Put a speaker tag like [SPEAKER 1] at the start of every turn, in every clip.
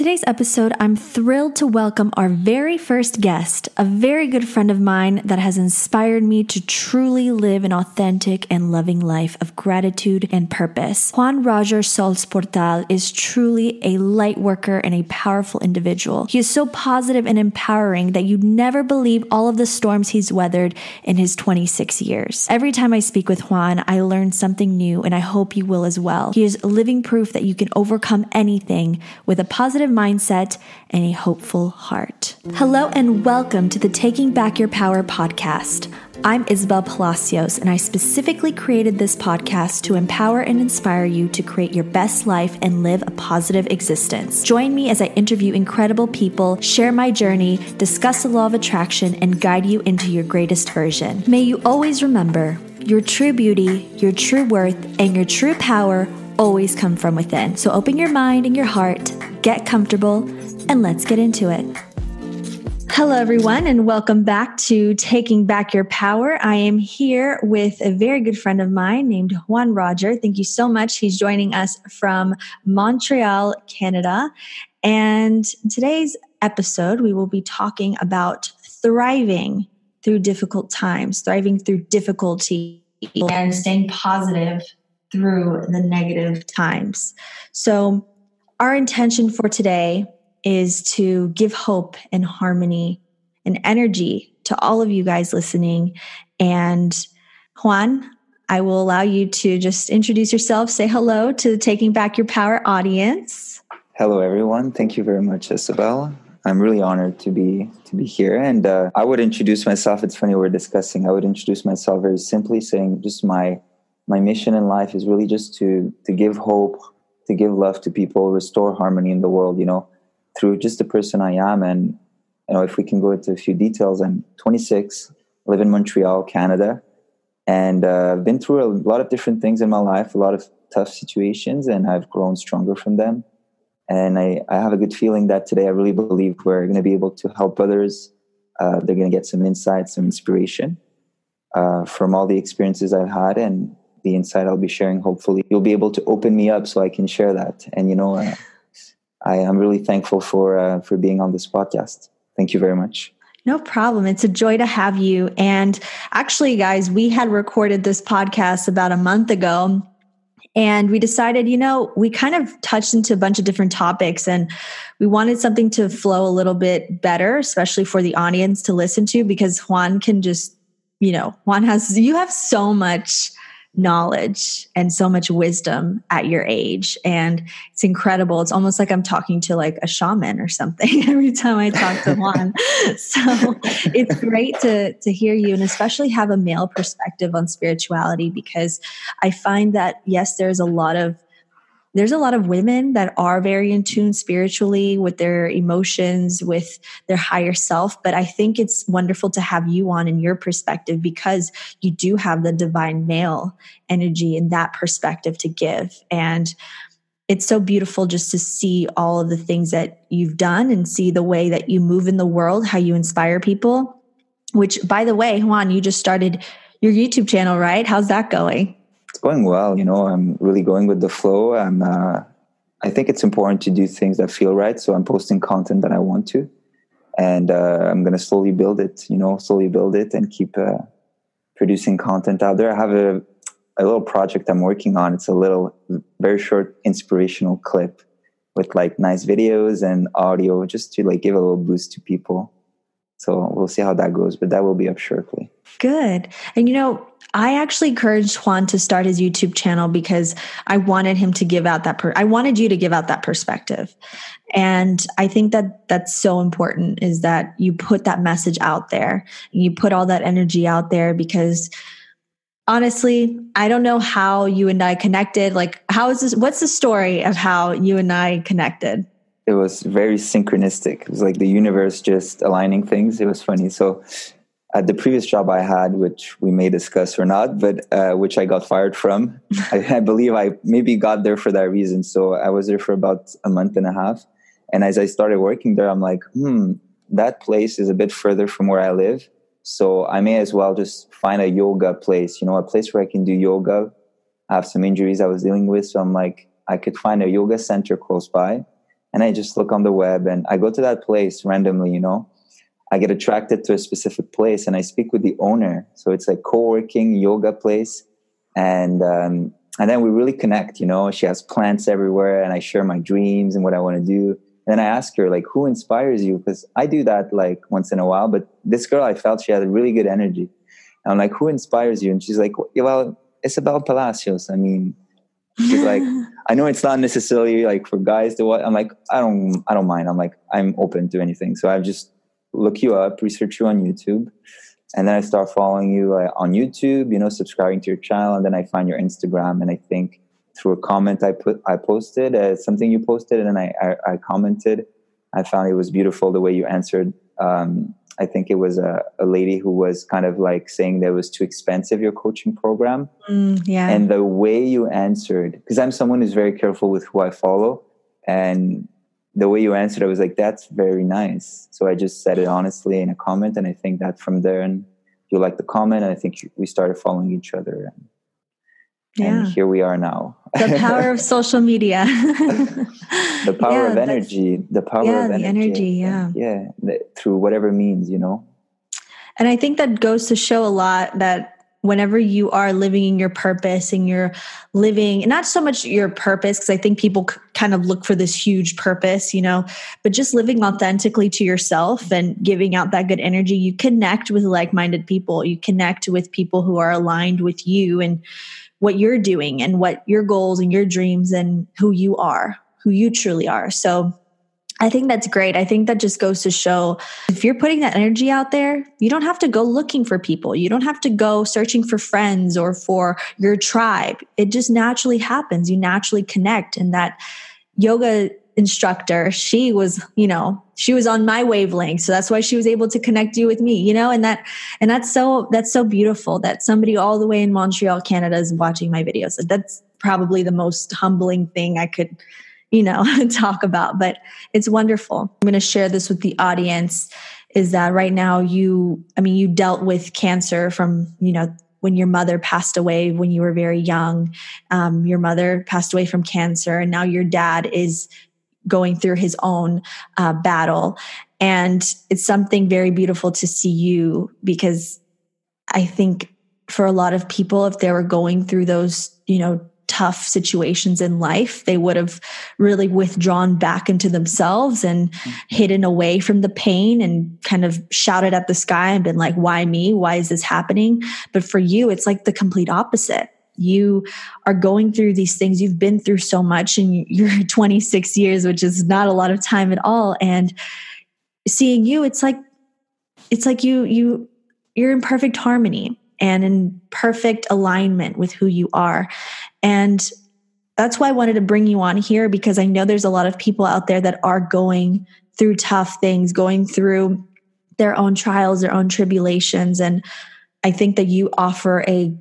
[SPEAKER 1] today's episode, I'm thrilled to welcome our very first guest, a very good friend of mine that has inspired me to truly live an authentic and loving life of gratitude and purpose. Juan Roger Sols Portal is truly a light worker and a powerful individual. He is so positive and empowering that you'd never believe all of the storms he's weathered in his 26 years. Every time I speak with Juan, I learn something new, and I hope you will as well. He is living proof that you can overcome anything with a positive mindset and a hopeful heart. Hello, and welcome to the Taking Back Your Power podcast. I'm Isabel Palacios, and I specifically created this podcast to empower and inspire you to create your best life and live a positive existence. Join me as I interview incredible people, share my journey, discuss the law of attraction, and guide you into your greatest version. May you always remember your true beauty, your true worth, and your true power always come from within. So open your mind and your heart, get comfortable, and let's get into it. Hello, everyone, and welcome back to Taking Back Your Power. I am here with a very good friend of mine named Juan Roger. Thank you so much. He's joining us from Montreal, Canada. And today's episode, we will be talking about thriving through difficult times, thriving through difficulty, and staying positive through the negative times. So, our intention for today is to give hope and harmony and energy to all of you guys listening. And Juan, I will allow you to just introduce yourself, say hello to the Taking Back Your Power audience.
[SPEAKER 2] Hello, everyone. Thank you very much, Isabel. I'm really honored to be to be here, and uh, I would introduce myself. It's funny we're discussing. I would introduce myself very simply, saying just my my mission in life is really just to to give hope, to give love to people, restore harmony in the world. You know, through just the person I am. And you know, if we can go into a few details, I'm 26, live in Montreal, Canada, and uh, I've been through a lot of different things in my life, a lot of tough situations, and I've grown stronger from them. And I, I have a good feeling that today I really believe we're going to be able to help others. Uh, they're going to get some insight, some inspiration uh, from all the experiences I've had, and the insight I'll be sharing. Hopefully, you'll be able to open me up so I can share that. And you know, uh, I am really thankful for uh, for being on this podcast. Thank you very much.
[SPEAKER 1] No problem. It's a joy to have you. And actually, guys, we had recorded this podcast about a month ago. And we decided, you know, we kind of touched into a bunch of different topics and we wanted something to flow a little bit better, especially for the audience to listen to, because Juan can just, you know, Juan has, you have so much knowledge and so much wisdom at your age. And it's incredible. It's almost like i'm talking to like a shaman or something every time i talk to juan so it's great to to hear you and especially have a male perspective on spirituality because i find that yes there's a lot of there's a lot of women that are very in tune spiritually with their emotions, with their higher self. But I think it's wonderful to have you on in your perspective because you do have the divine male energy in that perspective to give. And it's so beautiful just to see all of the things that you've done and see the way that you move in the world, how you inspire people. Which, by the way, Juan, you just started your YouTube channel, right? How's that going?
[SPEAKER 2] It's going well. You know, I'm really going with the flow. I'm. Uh, I think it's important to do things that feel right. So I'm posting content that I want to, and uh, I'm going to slowly build it. You know, slowly build it and keep uh, producing content out there. I have a a little project I'm working on. It's a little, very short, inspirational clip with like nice videos and audio, just to like give a little boost to people. So we'll see how that goes, but that will be up shortly.
[SPEAKER 1] Good. And you know, I actually encouraged Juan to start his YouTube channel because I wanted him to give out that per- I wanted you to give out that perspective. And I think that that's so important is that you put that message out there. You put all that energy out there because honestly, I don't know how you and I connected. Like how is this what's the story of how you and I connected?
[SPEAKER 2] It was very synchronistic. It was like the universe just aligning things. It was funny. So at the previous job I had, which we may discuss or not, but uh, which I got fired from. I, I, believe I maybe got there for that reason. So I was there for about a month and a half. And as I started working there, I'm like, hmm, that place is a bit further from where I live. So I may as well just find a yoga place, you know, a place where I can do yoga. I have some injuries I was dealing with. So I'm like, I could find a yoga center close by and I just look on the web and I go to that place randomly, you know. I get attracted to a specific place and I speak with the owner. So it's like co-working yoga place. And um, and then we really connect, you know. She has plants everywhere and I share my dreams and what I want to do. And then I ask her, like, who inspires you? Because I do that like once in a while, but this girl I felt she had a really good energy. And I'm like, who inspires you? And she's like, well, Isabel Palacios. I mean, she's like, I know it's not necessarily like for guys to what I'm like, I don't I don't mind. I'm like, I'm open to anything. So I just look you up, research you on YouTube, and then I start following you uh, on YouTube, you know, subscribing to your channel, and then I find your Instagram, and I think through a comment I put I posted uh, something you posted, and then I, I, I commented. I found it was beautiful the way you answered um, I think it was a, a lady who was kind of like saying that it was too expensive, your coaching program.
[SPEAKER 1] Mm, yeah.
[SPEAKER 2] And the way you answered, because I'm someone who's very careful with who I follow. And the way you answered, I was like, that's very nice. So I just said it honestly in a comment. And I think that from there, and you liked the comment. And I think we started following each other. And, yeah. and here we are now.
[SPEAKER 1] the power of social media.
[SPEAKER 2] the power yeah, of energy. The power
[SPEAKER 1] yeah,
[SPEAKER 2] of energy.
[SPEAKER 1] The energy, yeah.
[SPEAKER 2] Yeah. Through whatever means, you know.
[SPEAKER 1] And I think that goes to show a lot that whenever you are living in your purpose and you're living not so much your purpose because i think people kind of look for this huge purpose you know but just living authentically to yourself and giving out that good energy you connect with like-minded people you connect with people who are aligned with you and what you're doing and what your goals and your dreams and who you are, who you truly are. So I think that's great. I think that just goes to show if you're putting that energy out there, you don't have to go looking for people. You don't have to go searching for friends or for your tribe. It just naturally happens. You naturally connect. And that yoga instructor, she was, you know, she was on my wavelength. So that's why she was able to connect you with me, you know, and that, and that's so, that's so beautiful that somebody all the way in Montreal, Canada is watching my videos. That's probably the most humbling thing I could, you know, talk about, but it's wonderful. I'm going to share this with the audience is that right now you, I mean, you dealt with cancer from, you know, when your mother passed away when you were very young. Um, your mother passed away from cancer, and now your dad is going through his own uh, battle. And it's something very beautiful to see you because I think for a lot of people, if they were going through those, you know, tough situations in life, they would have really withdrawn back into themselves and mm-hmm. hidden away from the pain and kind of shouted at the sky and been like, why me? Why is this happening? But for you, it's like the complete opposite you are going through these things. You've been through so much in your 26 years which is not a lot of time at all. And seeing you it's like it's like you you you're in perfect harmony and in perfect alignment with who you are. And that's why I wanted to bring you on here because I know there's a lot of people out there that are going through tough things, going through their own trials, their own tribulations. And I think that you offer a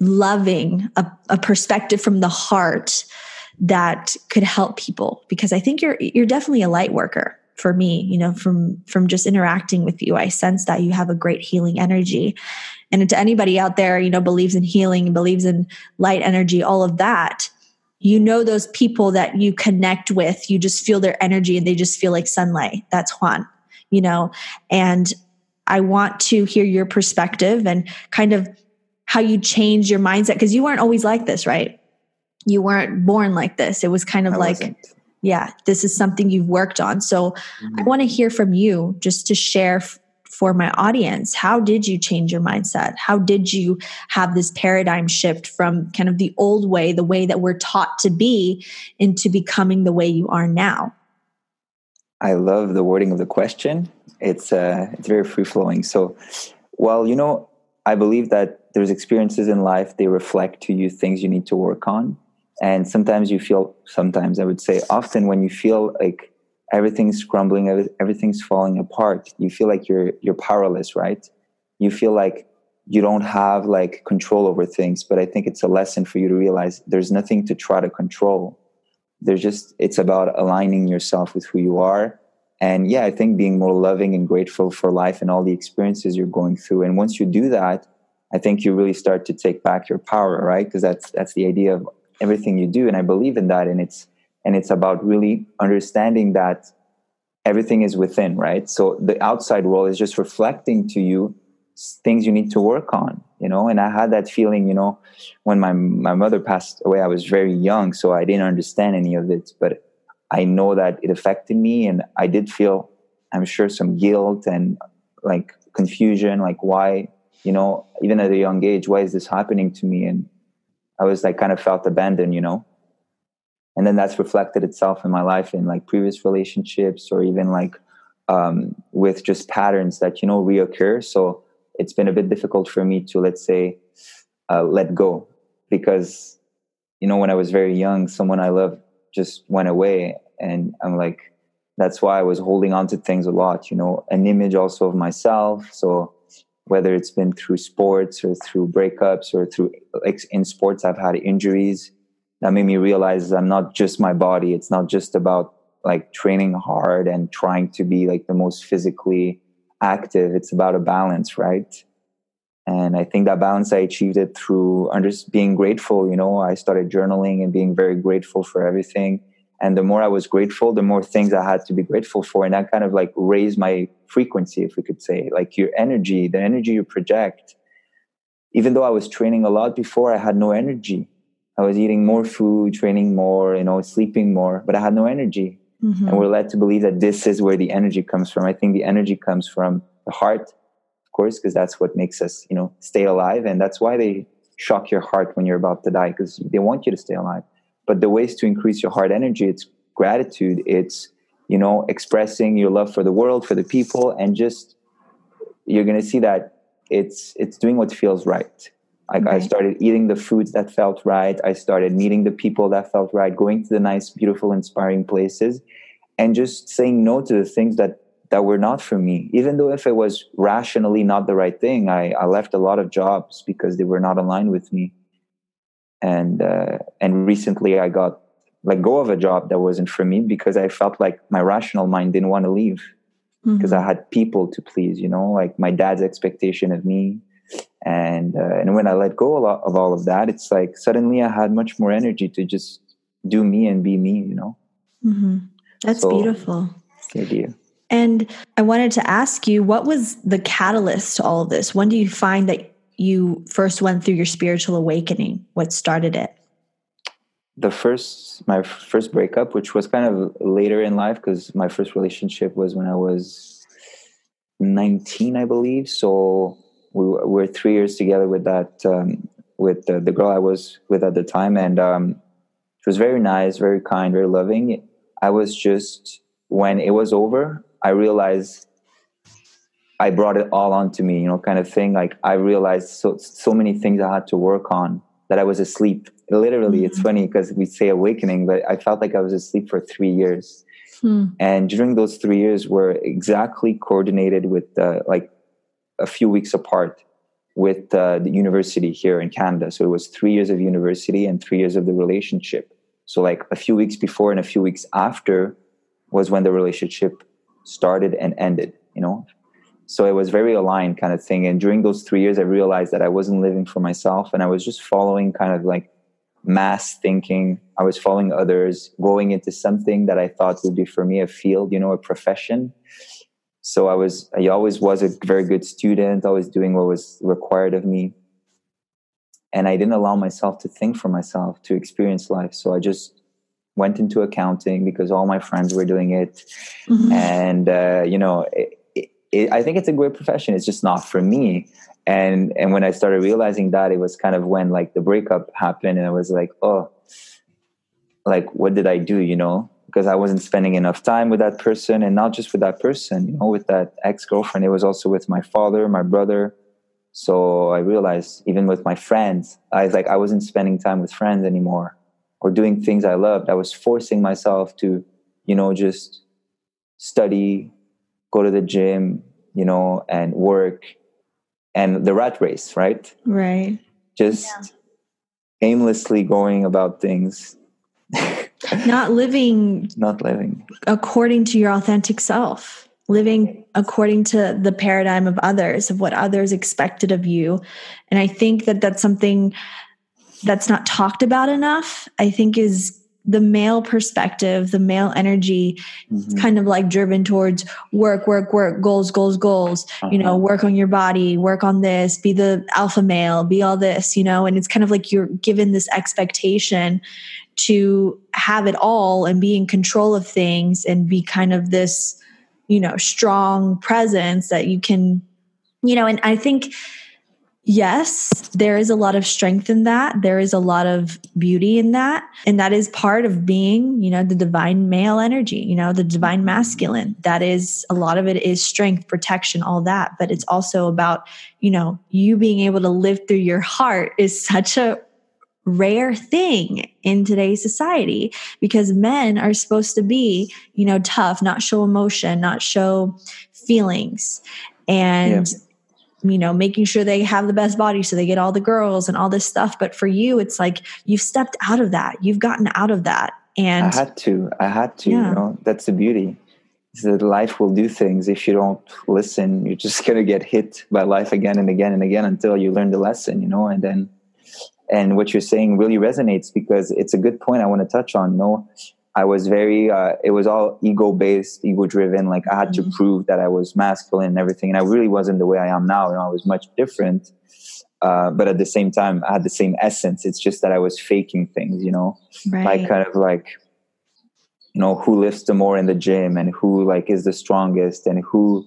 [SPEAKER 1] loving a, a perspective from the heart that could help people. Because i think you're you're definitely a light worker for me you know from from just interacting with you. I sense that you have a great healing energy. And to anybody out there you know believes in healing believes in light energy all of that you know those people that you connect with. You just feel their energy and they just feel like sunlight. That's juan you know? And i want to hear your perspective and kind of how you change your mindset because you weren't always like this, right? You weren't born like this. It was kind of I like, wasn't. yeah, this is something you've worked on. So mm-hmm. I want to hear from you just to share f- for my audience. How did you change your mindset? How did you have this paradigm shift from kind of the old way, the way that we're taught to be, into becoming the way you are now?
[SPEAKER 2] I love the wording of the question. It's uh, it's very free flowing. So, well, you know, I believe that there's experiences in life they reflect to you things you need to work on. And sometimes you feel sometimes i would say often when you feel like everything's crumbling everything's falling apart you feel like you're you're powerless right? You feel like you don't have like control over things but i think it's a lesson for you to realize there's nothing to try to control. There's just it's about aligning yourself with who you are. And yeah i think being more loving and grateful for life and all the experiences you're going through. And once you do that I think you really start to take back your power, right? Because that's that's the idea of everything you do, and I believe in that. And it's and it's about really understanding that everything is within right so the outside world is just reflecting to you things you need to work on you know and i had that feeling you know when my my mother passed away i was very young so i didn't understand any of it but i know that it affected me and i did feel i'm sure some guilt and like confusion like why you know even at a young age why is this happening to me? And i was like kind of felt abandoned you know? And then that's reflected itself in my life in like previous relationships or even like um, with just patterns that you know reoccur. So it's been a bit difficult for me to let's say uh, let go because you know when i was very young someone i loved just went away. And i'm like that's why i was holding on to things a lot you know an image also of myself. So whether it's been through sports or through breakups or through like in sports i've had injuries. That made me realize i'm not just my body. It's not just about like training hard and trying to be like the most physically active. It's about a balance right? And i think that balance i achieved it through just being grateful you know? I started journaling and being very grateful for everything and the more i was grateful the more things i had to be grateful for and that kind of like raised my frequency if we could say like your energy the energy you project even though i was training a lot before i had no energy i was eating more food training more you know sleeping more but i had no energy Mm-hmm. And we're led to believe that this is where the energy comes from. I think the energy comes from the heart, of course, because that's what makes us, you know, stay alive. And that's why they shock your heart when you're about to die, because they want you to stay alive. But the ways to increase your heart energy, it's gratitude, it's, you know, expressing your love for the world, for the people, and just you're gonna see that it's it's doing what feels right. Like. I started eating the foods that felt right. I started meeting the people that felt right, going to the nice, beautiful, inspiring places, and just saying no to the things that that were not for me. Even though if it was rationally not the right thing, I, I left a lot of jobs because they were not aligned with me. And uh, and recently I got let go of a job that wasn't for me because I felt like my rational mind didn't want to leave because mm-hmm. I had people to please. You know, like my dad's expectation of me and uh, and when I let go of all of that, it's like suddenly I had much more energy to just do me and be me. You know,
[SPEAKER 1] mm-hmm. that's so, beautiful.
[SPEAKER 2] The idea.
[SPEAKER 1] And I wanted to ask you, what was the catalyst to all of this? When do you find that you first went through your spiritual awakening? What started it?
[SPEAKER 2] The first, my first breakup, which was kind of later in life, because my first relationship was when I was 19, I believe. So we were three years together with that um, with the, the, girl I was with at the time, and um, she was very nice, very kind, very loving. I was just when it was over, I realized I brought it all onto me, you know, kind of thing. Like I realized so so many things I had to work on that I was asleep. Literally, mm-hmm. it's funny because we say awakening, but I felt like I was asleep for three years. Hmm. And during those three years were exactly coordinated with the like a few weeks apart with uh, the university here in Canada. So it was three years of university and three years of the relationship. So like a few weeks before and a few weeks after was when the relationship started and ended, you know? So it was very aligned kind of thing. And during those three years, I realized that I wasn't living for myself and I was just following kind of like mass thinking. I was following others, going into something that I thought would be for me a field, you know, a profession so I was, I always was a very good student, always doing what was required of me. And I didn't allow myself to think for myself, to experience life. So I just went into accounting because all my friends were doing it. Mm-hmm. And, uh, you know, it, it, I think it's a great profession. It's just not for me. And, and when I started realizing that, it was kind of when like the breakup happened and I was like, oh, like, what did I do, you know? because I wasn't spending enough time with that person and not just with that person, you know, with that ex girlfriend. It was also with my father, my brother. So I realized even with my friends, I was like, I wasn't spending time with friends anymore or doing things I loved. I was forcing myself to, you know, just study, go to the gym, you know, and work and the rat race, right?
[SPEAKER 1] Right.
[SPEAKER 2] Just yeah. aimlessly going about things
[SPEAKER 1] not living
[SPEAKER 2] not living
[SPEAKER 1] according to your authentic self living according to the paradigm of others of what others expected of you and i think that that's something that's not talked about enough i think is the male perspective, the male energy mm-hmm. kind of like driven towards work, work, work, goals, goals, goals, uh-huh. you know, uh-huh. work on your body, work on this, be the alpha male, be all this, you know, and it's kind of like you're given this expectation to have it all and be in control of things and be kind of this, you know, strong presence that you can, you know, and I think yes, there is a lot of strength in that. There is a lot of beauty in that. And that is part of being, you know, the divine male energy, you know, the divine mm-hmm. masculine. That is a lot of it is strength, protection, all that. But it's also about, you know, you being able to live through your heart is such a rare thing in today's society because men are supposed to be, you know, tough, not show emotion, not show feelings. And yeah you know, making sure they have the best body so they get all the girls and all this stuff. But for you, it's like you've stepped out of that. You've gotten out of that. And
[SPEAKER 2] I had to. I had to. Yeah. You know, that's the beauty. Is that life will do things. If you don't listen, you're just gonna get hit by life again and again and again until you learn the lesson. You know, and then and what you're saying really resonates because it's a good point I want to touch on. You know, I was very, uh, it was all ego based, ego driven. Like I had mm-hmm. to prove that I was masculine and everything. And I really wasn't the way I am now. You know, I was much different. Uh, but at the same time, I had the same essence. It's just that I was faking things, you know, right. like kind of like, you know, who lifts the more in the gym and who like is the strongest and who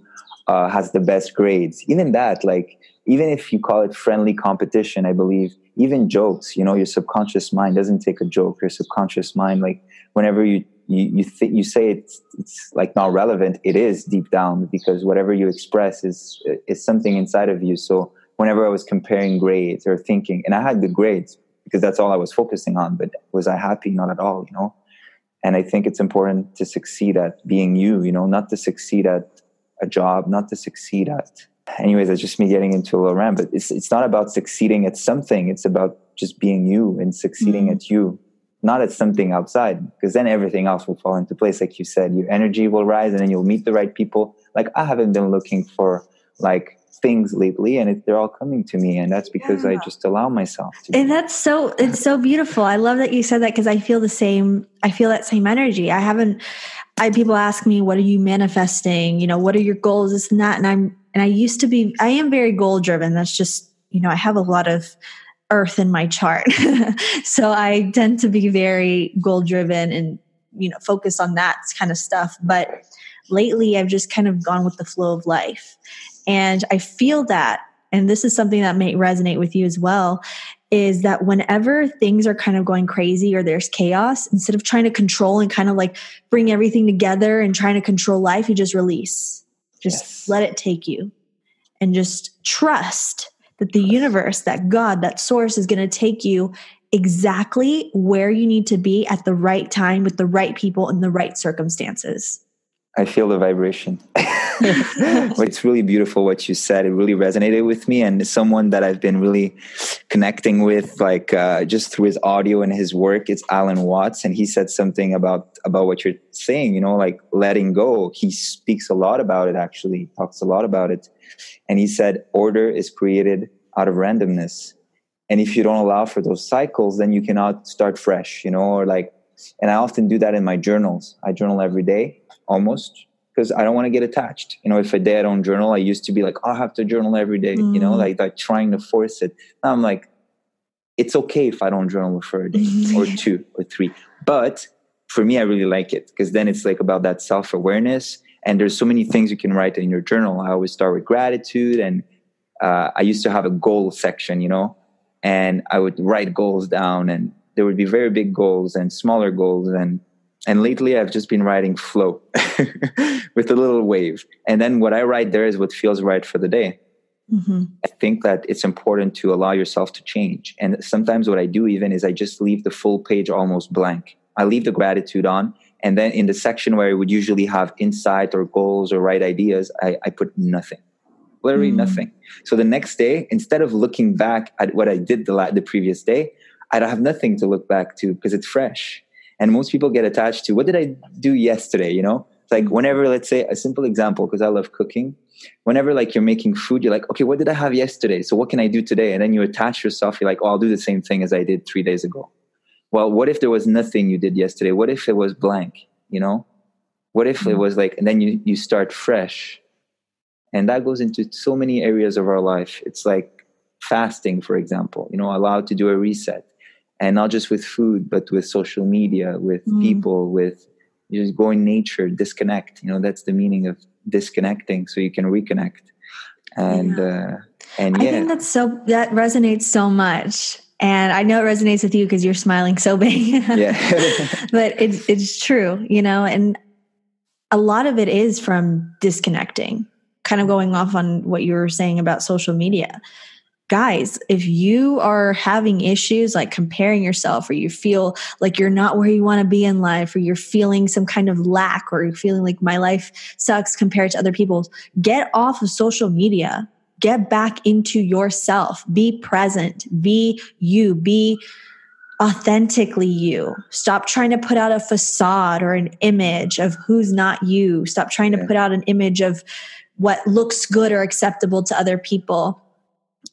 [SPEAKER 2] uh, has the best grades. Even that, like, even if you call it friendly competition, I believe even jokes, you know, your subconscious mind doesn't take a joke. Your subconscious mind, like, whenever you you you, th- you say it's it's like not relevant, it is deep down because whatever you express is is something inside of you. So whenever I was comparing grades or thinking, and I had good grades because that's all I was focusing on, but was I happy? Not at all, you know. And I think it's important to succeed at being you, you know, not to succeed at a job, not to succeed at. Anyways, that's just me getting into a little rant, but it's it's not about succeeding at something. It's about just being you and succeeding mm. at you not at something outside because then everything else will fall into place. Like you said your energy will rise and then you'll meet the right people. Like i haven't been looking for like things lately and it, they're all coming to me and that's because yeah. i just allow myself to
[SPEAKER 1] and that's so it's so beautiful. I love that you said that because i feel the same i feel that same energy. I haven't i people ask me what are you manifesting? You know what are your goals? This and that and i'm and i used to be i am very goal driven. That's just you know i have a lot of earth in my chart. so I tend to be very goal driven and, you know, focus on that kind of stuff. But lately I've just kind of gone with the flow of life. And I feel that, and this is something that may resonate with you as well, is that whenever things are kind of going crazy or there's chaos, instead of trying to control and kind of like bring everything together and trying to control life, you just release. Just yes. let it take you and just trust that the universe, that God, that source is going to take you exactly where you need to be at the right time with the right people in the right circumstances.
[SPEAKER 2] I feel the vibration. it's really beautiful what you said. It really resonated with me, and someone that I've been really connecting with, like uh, just through his audio and his work, it's Alan Watts, and he said something about about what you're saying. You know, like letting go. He speaks a lot about it. Actually, talks a lot about it, and he said order is created out of randomness, and if you don't allow for those cycles, then you cannot start fresh. You know, or like, and I often do that in my journals. I journal every day almost because I don't want to get attached. You know, if a day I don't journal, I used to be like, oh, I have to journal every day, mm. you know, mm. like, like trying to force it. Now I'm like, it's okay if I don't journal for a day or two or three. But for me, I really like it because then it's like about that self awareness. And there's so many things you can write in your journal. I always start with gratitude. And uh, I used to have a goal section, you know, and I would write goals down and there would be very big goals and smaller goals and and lately i've just been writing flow with a little wave and then what i write there is what feels right for the day mm-hmm. i think that it's important to allow yourself to change and sometimes what i do even is i just leave the full page almost blank i leave the gratitude on and then in the section where i would usually have insight or goals or right ideas i, I put nothing literally mm. nothing so the next day instead of looking back at what i did the, la- the previous day i'd have nothing to look back to because it's fresh and most people get attached to what did I do yesterday? You know, like whenever, let's say a simple example, because I love cooking. Whenever like you're making food, you're like, okay, what did I have yesterday? So what can I do today? And then you attach yourself. You're like, oh, I'll do the same thing as I did three days ago. Well, what if there was nothing you did yesterday? What if it was blank? You know, what if mm-hmm. it was like, and then you you start fresh, and that goes into so many areas of our life. It's like fasting, for example. You know, allowed to do a reset, and not just with food, but with social media, with mm-hmm. people, with just go in nature, disconnect. You know, that's the meaning of disconnecting, so you can reconnect. And yeah. uh, and
[SPEAKER 1] yeah. I think that's so that resonates so much. And I know it resonates with you because you're smiling so big. yeah. but it's it's true, you know, and a lot of it is from disconnecting, kind of going off on what you were saying about social media guys, if you are having issues like comparing yourself or you feel like you're not where you want to be in life or you're feeling some kind of lack or you're feeling like my life sucks compared to other people's, get off of social media. Get back into yourself. Be present. Be you. Be authentically you. Stop trying to put out a facade or an image of who's not you. Stop trying to put out an image of what looks good or acceptable to other people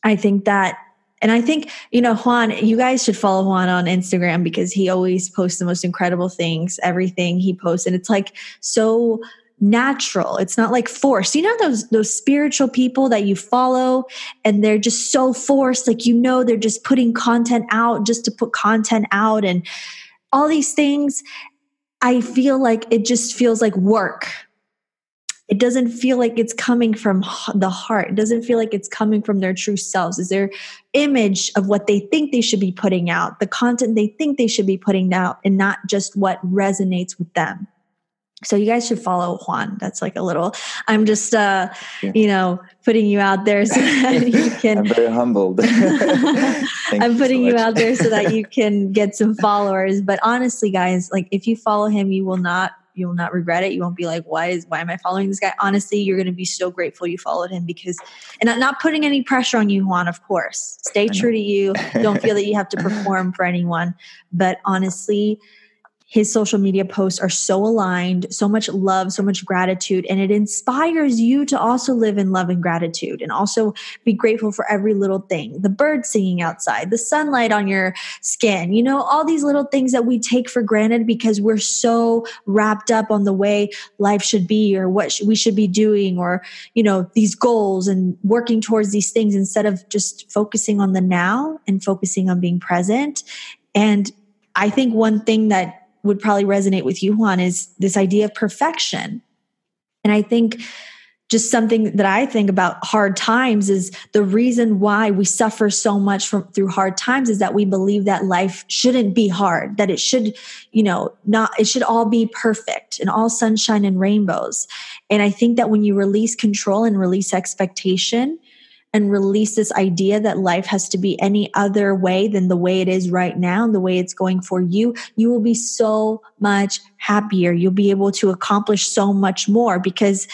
[SPEAKER 1] I think that and I think, you know, Juan, you guys should follow Juan on Instagram because he always posts the most incredible things, everything he posts. And it's like so natural. It's not like forced. You know those those spiritual people that you follow and they're just so forced, like you know they're just putting content out just to put content out and all these things. I feel like it just feels like work it doesn't feel like it's coming from the heart. It doesn't feel like it's coming from their true selves. Is their image of what they think they should be putting out, the content they think they should be putting out, and not just what resonates with them. So you guys should follow Juan. That's like a little. I'm just, uh, yeah. you know, putting you out there so that you can.
[SPEAKER 2] I'm very humbled.
[SPEAKER 1] I'm putting you, so you out there so that you can get some followers. But honestly, guys, like if you follow him, you will not you'll not regret it. You won't be like, why is why am I following this guy? Honestly, you're going to be so grateful you followed him because, and not putting any pressure on you, Juan. Of course, stay true to you. Don't feel that you have to perform for anyone. But honestly, his social media posts are so aligned, so much love, so much gratitude, and it inspires you to also live in love and gratitude and also be grateful for every little thing the birds singing outside, the sunlight on your skin, you know, all these little things that we take for granted because we're so wrapped up on the way life should be or what we should be doing or, you know, these goals and working towards these things instead of just focusing on the now and focusing on being present. And I think one thing that would probably resonate with you, Juan, is this idea of perfection. And I think just something that I think about hard times is the reason why we suffer so much from through hard times is that we believe that life shouldn't be hard, that it should, you know, not it should all be perfect and all sunshine and rainbows. And I think that when you release control and release expectation, and release this idea that life has to be any other way than the way it is right now and the way it's going for you, you will be so much happier. You'll be able to accomplish so much more because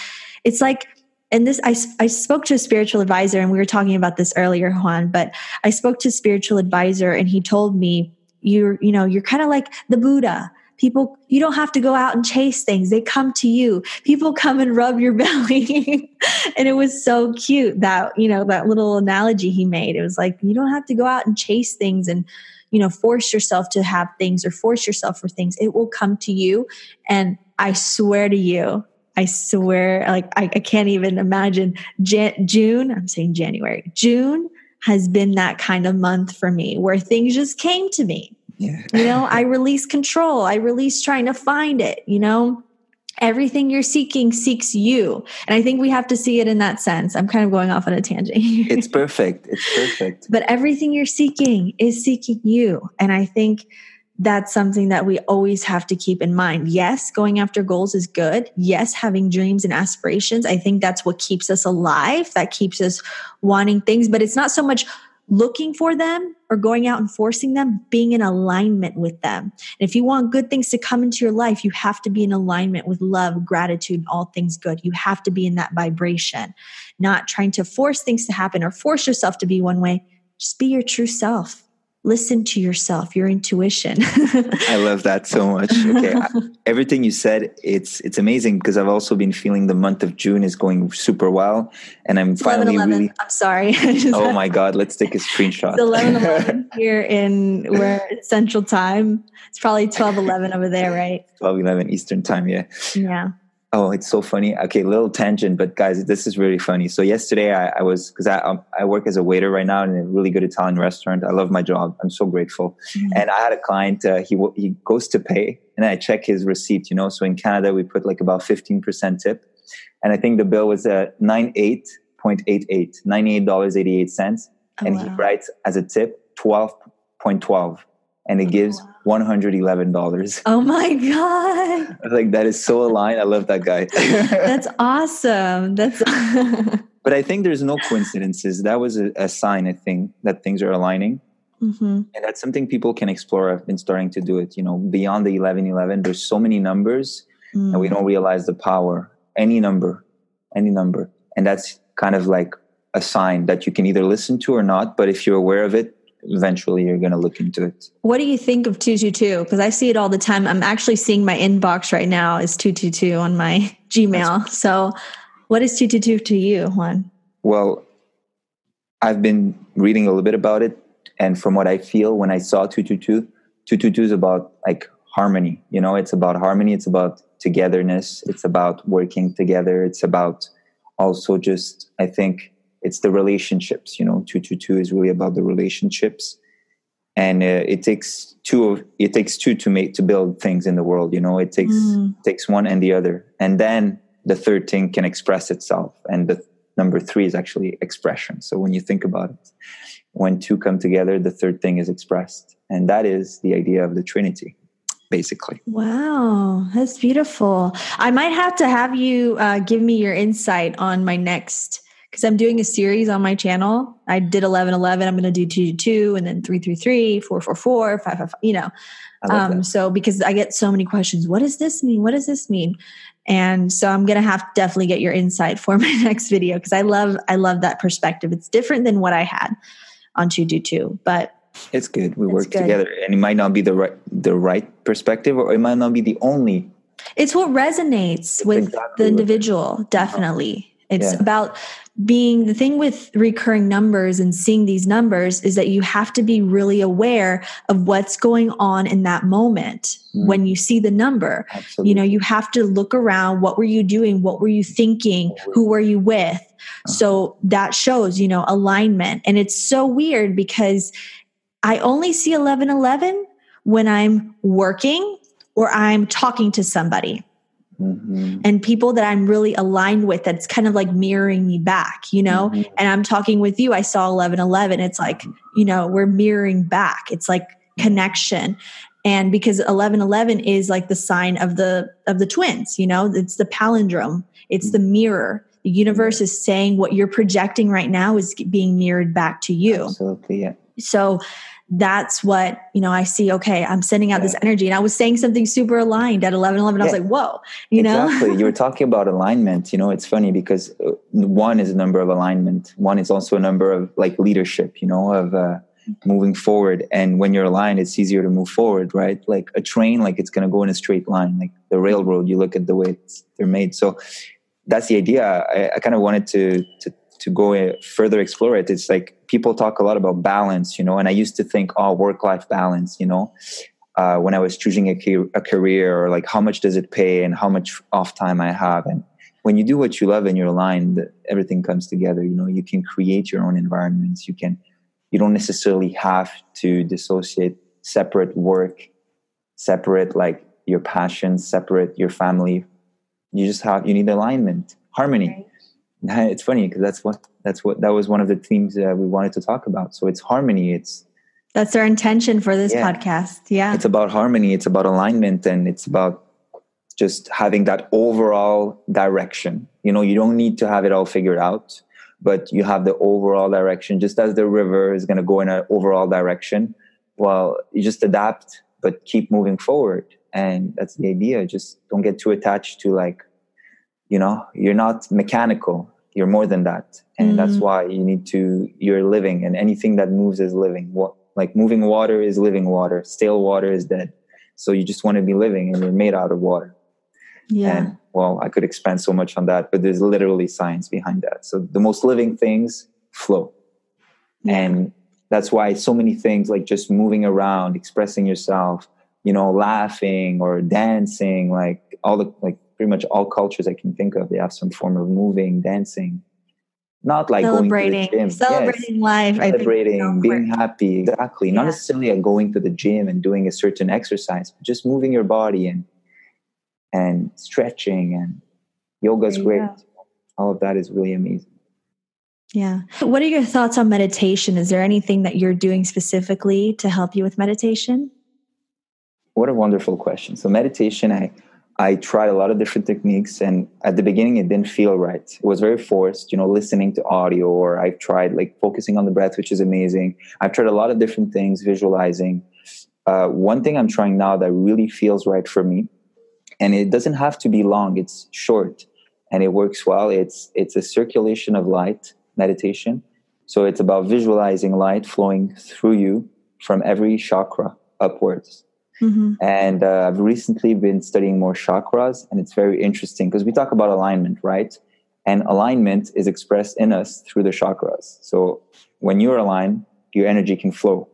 [SPEAKER 1] it's like, and this, I, I spoke to a spiritual advisor and we were talking about this earlier, Juan, but I spoke to a spiritual advisor and he told me, you're, you know, you're kind of like the Buddha People, you don't have to go out and chase things. They come to you. People come and rub your belly. and it was so cute that, you know, that little analogy he made. It was like, you don't have to go out and chase things and, you know, force yourself to have things or force yourself for things. It will come to you. And I swear to you, I swear, like, I, I can't even imagine Jan- June, I'm saying January, June has been that kind of month for me where things just came to me yeah. you know, I release control. I release trying to find it, you know? Everything you're seeking seeks you. And I think we have to see it in that sense. I'm kind of going off on a tangent.
[SPEAKER 2] it's perfect. It's perfect.
[SPEAKER 1] But everything you're seeking is seeking you. And I think that's something that we always have to keep in mind. Yes, going after goals is good. Yes, having dreams and aspirations. I think that's what keeps us alive, that keeps us wanting things, but it's not so much looking for them or going out and forcing them, being in alignment with them. And if you want good things to come into your life, you have to be in alignment with love, gratitude, all things good. You have to be in that vibration, not trying to force things to happen or force yourself to be one way. Just be your true self. Listen to yourself, your intuition.
[SPEAKER 2] I love that so much. Okay, everything you said, it's it's amazing because I've also been feeling the month of June is going super well, and I'm finally
[SPEAKER 1] 11,
[SPEAKER 2] really.
[SPEAKER 1] I'm sorry.
[SPEAKER 2] oh my god, let's take a screenshot.
[SPEAKER 1] It's 11 11 here in where Central Time. It's probably 12 11 over there, right?
[SPEAKER 2] 12 11 Eastern Time, yeah.
[SPEAKER 1] Yeah.
[SPEAKER 2] Oh, it's so funny. Okay, little tangent, but guys, this is really funny. So yesterday, I, I was because I um, I work as a waiter right now in a really good Italian restaurant. I love my job. I'm so grateful. Mm-hmm. And I had a client. Uh, he he goes to pay, and I check his receipt. You know, so in Canada we put like about 15 percent tip, and I think the bill was at nine eight point eight eight, ninety eight dollars eighty eight cents, oh, and wow. he writes as a tip twelve point twelve and it gives $111.
[SPEAKER 1] Oh my God.
[SPEAKER 2] like that is so aligned. I love that guy.
[SPEAKER 1] That's awesome. That's
[SPEAKER 2] But I think there's no coincidences. That was a, a sign, I think, that things are aligning. Mm-hmm. And that's something people can explore. I've been starting to do it. You know, beyond the 1111, there's so many numbers mm. and we don't realize the power. Any number, any number. And that's kind of like a sign that you can either listen to or not. But if you're aware of it, eventually you're going to look into it.
[SPEAKER 1] What do you think of 222? Because I see it all the time. I'm actually seeing my inbox right now is 222 on my Gmail. That's- so, what is 222 to you, Juan?
[SPEAKER 2] Well, I've been reading a little bit about it. And from what I feel when I saw 222, 222 is about like harmony. You know, it's about harmony, it's about togetherness, it's about working together, it's about also just, I think, it's the relationships you know 222 is really about the relationships. And uh, it takes two of it takes two to make to build things in the world you know? It takes mm. takes one and the other. And then the third thing can express itself. And the number three is actually expression. So when you think about it when two come together the third thing is expressed. And that is the idea of the trinity basically.
[SPEAKER 1] Wow that's beautiful. I might have to have you uh, give me your insight on my next because I'm doing a series on my channel. I did 11 11. I'm going to do 2 2 and then 3 3 3, 4 4 4, 5 5, you know. Um, so because I get so many questions, what does this mean? What does this mean? And so I'm going to have to definitely get your insight for my next video because I love I love that perspective. It's different than what I had on 222, but
[SPEAKER 2] it's good. We work good. together and it might not be the right the right perspective or it might not be the only
[SPEAKER 1] it's what resonates it's with exactly the individual, definitely. It's yeah. about being the thing with recurring numbers and seeing these numbers is that you have to be really aware of what's going on in that moment mm. when you see the number. Absolutely. You know, you have to look around. What were you doing? What were you thinking? Who were you with? Uh-huh. So that shows, you know, alignment. And it's so weird because I only see 1111 when I'm working or I'm talking to somebody. Mm-hmm. and people that I'm really aligned with that's kind of like mirroring me back, you know? Mm-hmm. And I'm talking with you, I saw 1111. It's like, you know, we're mirroring back. It's like connection. And because 1111 is like the sign of the of the twins, you know, it's the palindrome. It's the mm-hmm. mirror. The universe is saying what you're projecting right now is being mirrored back to you.
[SPEAKER 2] Absolutely. Yeah.
[SPEAKER 1] So that's what you know i see okay i'm sending out yeah. this energy. And i was saying something super aligned at 11 11 i was like whoa you know?
[SPEAKER 2] Exactly. You were talking about alignment. You know it's funny because uh, one is a number of alignment. One is also a number of like leadership you know of uh, moving forward. And when you're aligned it's easier to move forward right? Like a train like it's going to go in a straight line like the railroad you look at the way they're made. So that's the idea. I, I kind of wanted to to to go further explore it. It's like people talk a lot about balance you know and i used to think oh work life balance you know uh, when i was choosing a, a career or like how much does it pay and how much off time i have? And when you do what you love and you're aligned everything comes together you know you can create your own environments. You can you don't necessarily have to dissociate separate work separate like your passions separate your family. You just have you need alignment harmony. Right it's funny because that's what that's what that was one of the themes that we wanted to talk about. So it's harmony. It's
[SPEAKER 1] that's our intention for this yeah. podcast. Yeah,
[SPEAKER 2] it's about harmony. It's about alignment, and it's about just having that overall direction. You know, you don't need to have it all figured out, but you have the overall direction. Just as the river is going to go in an overall direction, well, you just adapt, but keep moving forward. And that's the idea. Just don't get too attached to like, you know, you're not mechanical you're more than that and mm. that's why you need to you're living and anything that moves is living what Like moving water is living water. Stale water is dead. So you just want to be living and you're made out of water.
[SPEAKER 1] Yeah.
[SPEAKER 2] And well, I could expand so much on that, but there's literally science behind that. So the most living things flow.
[SPEAKER 1] Yeah.
[SPEAKER 2] And that's why so many things like just moving around, expressing yourself, you know, laughing or dancing, like all the like pretty much all cultures I can think of, they have some form of moving, dancing. Not like
[SPEAKER 1] celebrating,
[SPEAKER 2] going to the gym.
[SPEAKER 1] celebrating
[SPEAKER 2] Yes
[SPEAKER 1] life. I think
[SPEAKER 2] celebrating, being happy. Exactly. Not necessarily at going to the gym and doing a certain exercise, but just moving your body and and stretching and yoga's great.
[SPEAKER 1] go.
[SPEAKER 2] All of that is really amazing.
[SPEAKER 1] Yeah. What are your thoughts on meditation? Is there anything that you're doing specifically to help you with meditation?
[SPEAKER 2] What a wonderful question. So meditation, I I tried a lot of different techniques and at the beginning it didn't feel right. It was very forced, you know, listening to audio or I've tried like focusing on the breath, which is amazing. I've tried a lot of different things, visualizing. Uh, one thing I'm trying now that really feels right for me, and it doesn't have to be long, it's short and it works well. It's it's a circulation of light meditation. So it's about visualizing light flowing through you from every chakra upwards.
[SPEAKER 1] Mm-hmm.
[SPEAKER 2] And uh, I've recently been studying more chakras, and it's very interesting because we talk about alignment, right? And alignment is expressed in us through the chakras. So when you're aligned, your energy can flow.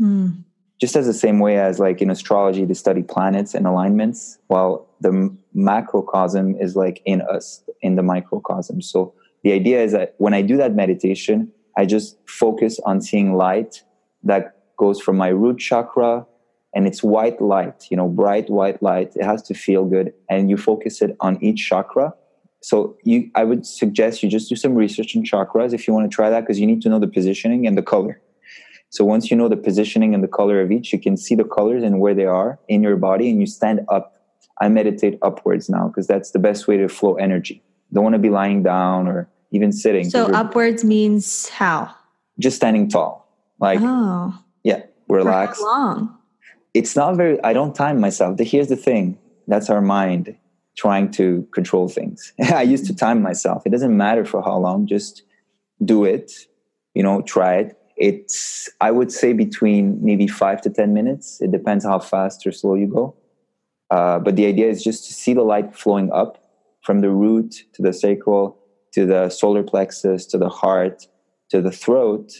[SPEAKER 1] Mm.
[SPEAKER 2] Just as the same way as, like in astrology, they study planets and alignments, while the m- macrocosm is like in us, in the microcosm. So the idea is that when I do that meditation, I just focus on seeing light that goes from my root chakra and it's white light, you know, bright white light. It has to feel good, and you focus it on each chakra. So you, I would suggest you just do some research on chakras if you want to try that, because you need to know the positioning and the color. So once you know the positioning and the color of each, you can see the colors and where they are in your body, and you stand up. I meditate upwards now because that's the best way to flow energy. Don't want to be lying down or even sitting
[SPEAKER 1] So upwards means how?
[SPEAKER 2] just standing tall, like
[SPEAKER 1] oh,
[SPEAKER 2] yeah, relax.
[SPEAKER 1] how long?
[SPEAKER 2] It's not very i don't time myself. Here's the thing. That's our mind trying to control things. I used to time myself. It doesn't matter for how long. Just do it you know try it. It's i would say between maybe five to ten minutes. It depends how fast or slow you go. Uh, but the idea is just to see the light flowing up from the root to the sacral to the solar plexus to the heart to the throat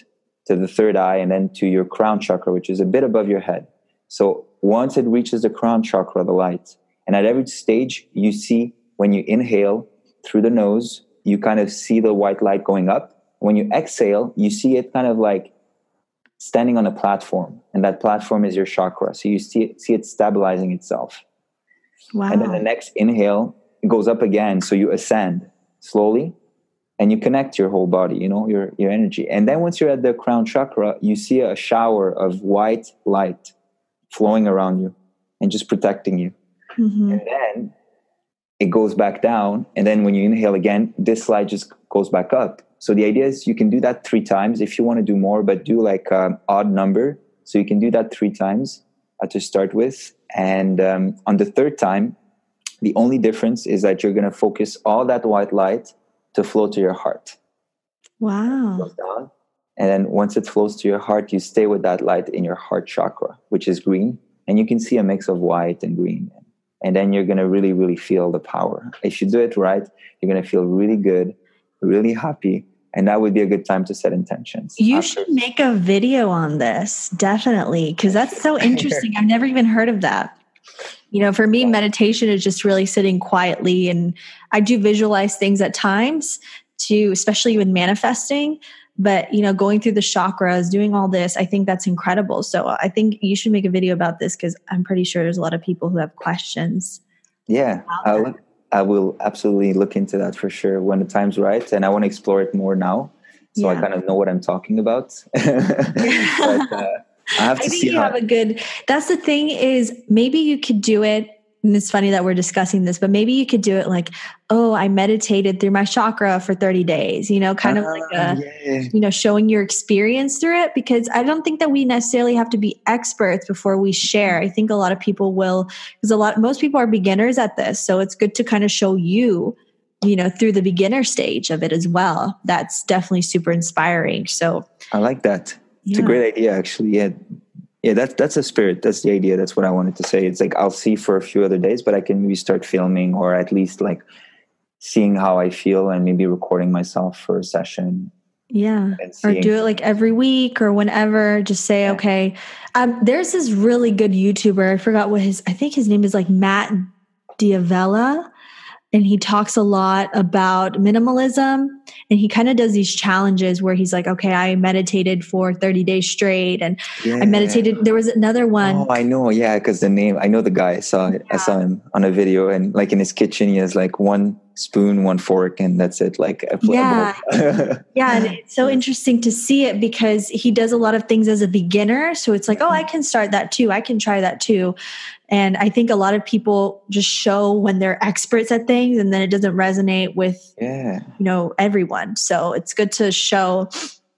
[SPEAKER 2] to the third eye and then to your crown chakra which is a bit above your head so once it reaches the crown chakra, the light, and at every stage, you see when you inhale through the nose, you kind of see the white light going up. When you exhale, you see it kind of like standing on a platform, and that platform is your chakra. So you see it, see it stabilizing itself.
[SPEAKER 1] Wow.
[SPEAKER 2] And then the next inhale it goes up again, so you ascend slowly, and you connect your whole body, you know, your your energy. And then once you're at the crown chakra, you see a shower of white light flowing around you and just protecting you.
[SPEAKER 1] Mhm.
[SPEAKER 2] And then it goes back down. And then when you inhale again, this light just goes back up. So the idea is you can do that three times if you want to do more, but do like an odd number. So you can do that three times uh, to start with. And um, on the third time, the only difference is that you're going to focus all that white light to flow to your heart.
[SPEAKER 1] Wow.
[SPEAKER 2] Down. And then once it flows to your heart, you stay with that light in your heart chakra, which is green. And you can see a mix of white and green. And then you're going to really, really feel the power. If you do it right, you're going to feel really good, really happy. And that would be a good time to set intentions.
[SPEAKER 1] You
[SPEAKER 2] After-
[SPEAKER 1] should make a video on this, definitely, because that's so interesting. I've never even heard of that. You know, for me, meditation is just really sitting quietly, and I do visualize things at times, to especially when manifesting. But you know, going through the chakras, doing all this, I think that's incredible. So I think you should make a video about this because I'm pretty sure there's a lot of people who have questions.
[SPEAKER 2] Yeah, I'll I will absolutely look into that for sure when the time's right. And I want to explore it more now. So I kind of know what I'm talking about. but uh, I have to
[SPEAKER 1] I think
[SPEAKER 2] see
[SPEAKER 1] you
[SPEAKER 2] how.
[SPEAKER 1] have a good. That's the thing is maybe you could do it. And it's funny that we're discussing this, but maybe you could do it like, oh, I meditated through my chakra for 30 days, you know, kind of like
[SPEAKER 2] Ah,
[SPEAKER 1] a,
[SPEAKER 2] yeah.
[SPEAKER 1] you know, showing your experience through it. Because I don't think that we necessarily have to be experts before we share. I think a lot of people will, because a lot, most people are beginners at this. So it's good to kind of show you, you know, through the beginner stage of it as well. That's definitely super inspiring. So
[SPEAKER 2] I like that. it's a great idea actually yeah yeah that's that's a spirit. That's the idea. That's what i wanted to say. It's like i'll see for a few other days but i can maybe start filming or at least like seeing how i feel and maybe recording myself for a session.
[SPEAKER 1] Yeah. Or do it like every week or whenever. Just say yeah. okay. Um, there's this really good youtuber. I forgot what his i think his name is like matt d'avella. And he talks a lot about minimalism and he kind of does these challenges where he's like okay i meditated for 30 days straight and yeah. i meditated. There was another one.
[SPEAKER 2] Oh i know. Yeah because the name i know the guy. I saw it. Yeah. i saw him on a video and like in his kitchen he has like one spoon one fork and that's it like
[SPEAKER 1] yeah yeah and it's so interesting to see it because he does a lot of things as a beginner so it's like oh i can start that too i can try that too and I think a lot of people just show when they're experts at things and then it doesn't resonate with yeah. you know everyone. So it's good to show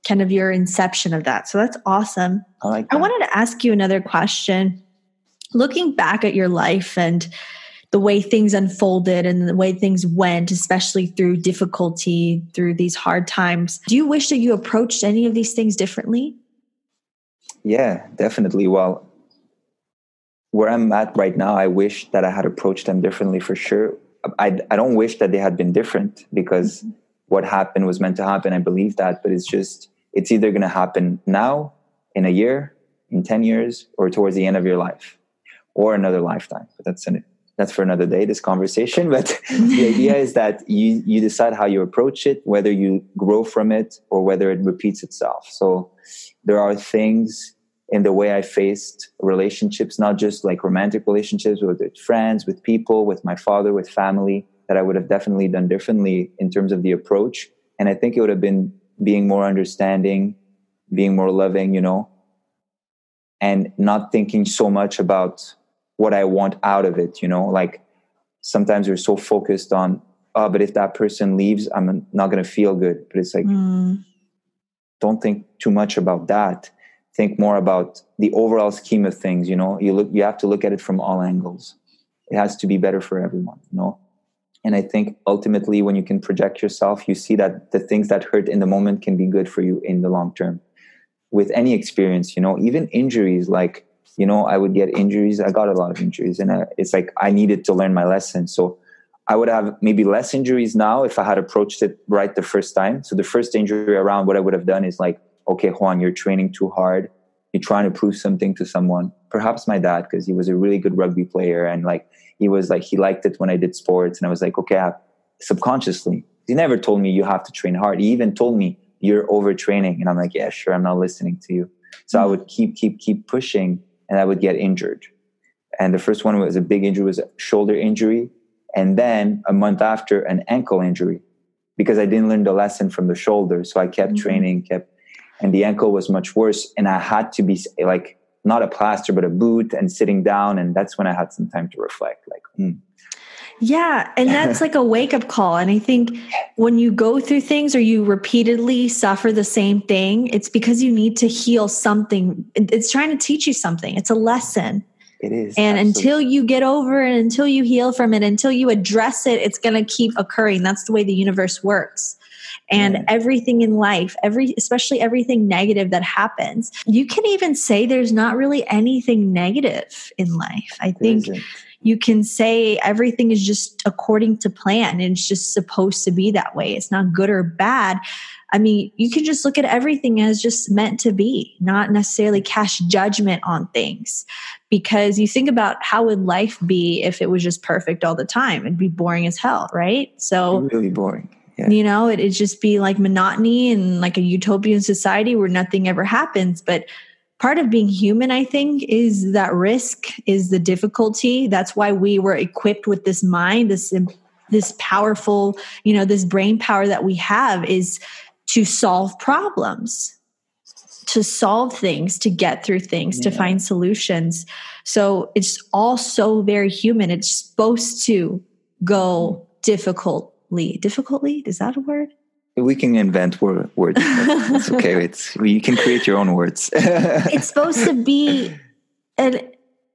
[SPEAKER 1] kind of your inception of that. So that's awesome. I, like that. I wanted to ask you another question. Looking back at your life and the way things unfolded and the way things went, especially through difficulty, through these hard times, do you wish that you approached any of these things differently?
[SPEAKER 2] Yeah, definitely. Well, where I'm at right now, I wish that I had approached them differently for sure. I, I don't wish that they had been different because mm-hmm. what happened was meant to happen. I believe that, but it's just, it's either going to happen now, in a year, in 10 years, or towards the end of your life, or another lifetime. But that's an, that's for another day, this conversation. But the idea is that you, you decide how you approach it, whether you grow from it or whether it repeats itself. So there are things in the way I faced relationships, not just like romantic relationships, but with friends, with people, with my father, with family, that I would have definitely done differently in terms of the approach. And I think it would have been being more understanding, being more loving, you know, and not thinking so much about what I want out of it, you know, like sometimes we're so focused on, oh, but if that person leaves, I'm not going to feel good. But it's like, mm. don't think too much about that. Think more about the overall scheme of things you know? You look you have to look at it from all angles. It has to be better for everyone you know? And i think ultimately when you can project yourself you see that the things that hurt in the moment can be good for you in the long term. With any experience you know? Even injuries like you know i would get injuries i got a lot of injuries and I, it's like i needed to learn my lesson so i would have maybe less injuries now if i had approached it right the first time so the first injury around what i would have done is like okay, Juan, you're training too hard. You're trying to prove something to someone. Perhaps my dad, because he was a really good rugby player and like he was like he liked it when I did sports, and I was like, okay, I, subconsciously, he never told me you have to train hard. He even told me you're overtraining, and I'm like, yeah, sure, I'm not listening to you. So mm-hmm. I would keep, keep, keep pushing, and I would get injured. And the first one was a big injury, was a shoulder injury, and then a month after, an ankle injury, because I didn't learn the lesson from the shoulder. So I kept mm-hmm. training, kept and the ankle was much worse and i had to be like not a plaster but a boot and sitting down and that's when i had some time to reflect like mm.
[SPEAKER 1] Yeah and that's like a wake up call and i think when you go through things or you repeatedly suffer the same thing it's because you need to heal something it's trying to teach you something it's a lesson
[SPEAKER 2] it is
[SPEAKER 1] and absolutely. until you get over it until you heal from it until you address it it's going to keep occurring that's the way the universe works and mm. everything in life, every especially everything negative that happens. You can even say there's not really anything negative in life. I think you can say everything is just according to plan and it's just supposed to be that way. It's not good or bad. I mean, you can just look at everything as just meant to be, not necessarily cast judgment on things. Because you think about how would life be if it was just perfect all the time? It'd be boring as hell, right? So
[SPEAKER 2] really boring.
[SPEAKER 1] Yeah. You know, it, it'd just be like monotony and like a utopian society where nothing ever happens. But part of being human, I think, is that risk, is the difficulty. That's why we were equipped with this mind, this this powerful, you know, this brain power that we have is to solve problems, to solve things, to get through things, yeah. to find solutions. So it's all so very human. It's supposed to go difficult difficultly is that a word
[SPEAKER 2] we can invent word, words. It's okay. It's you can create your own words.
[SPEAKER 1] It's supposed to be and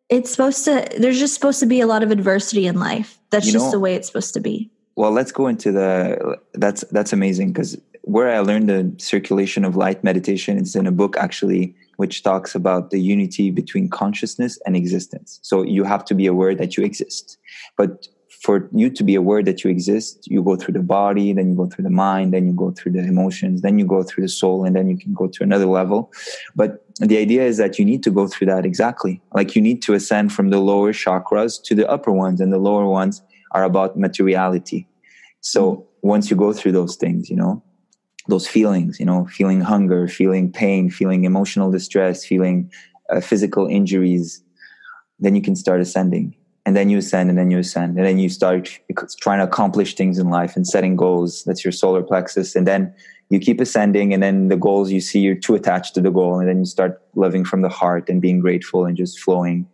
[SPEAKER 1] it's supposed to there's just supposed to be a lot of adversity in life. That's you just know, the way it's supposed to be.
[SPEAKER 2] Well let's go into the that's that's amazing because where I learned the circulation of light meditation is in a book actually, which talks about the unity between consciousness and existence. So you have to be aware that you exist. But for you to be aware that you exist, you go through the body, then you go through the mind, then you go through the emotions, then you go through the soul, and then you can go to another level. But the idea is that you need to go through that exactly. Like you need to ascend from the lower chakras to the upper ones, and the lower ones are about materiality. So mm-hmm. once you go through those things, you know, those feelings, you know, feeling hunger, feeling pain, feeling emotional distress, feeling uh, physical injuries, then you can start ascending and then you ascend and then you ascend and then you start trying to accomplish things in life and setting goals. That's your solar plexus. And then you keep ascending and then the goals you see you're too attached to the goal and then you start living from the heart and being grateful and just flowing.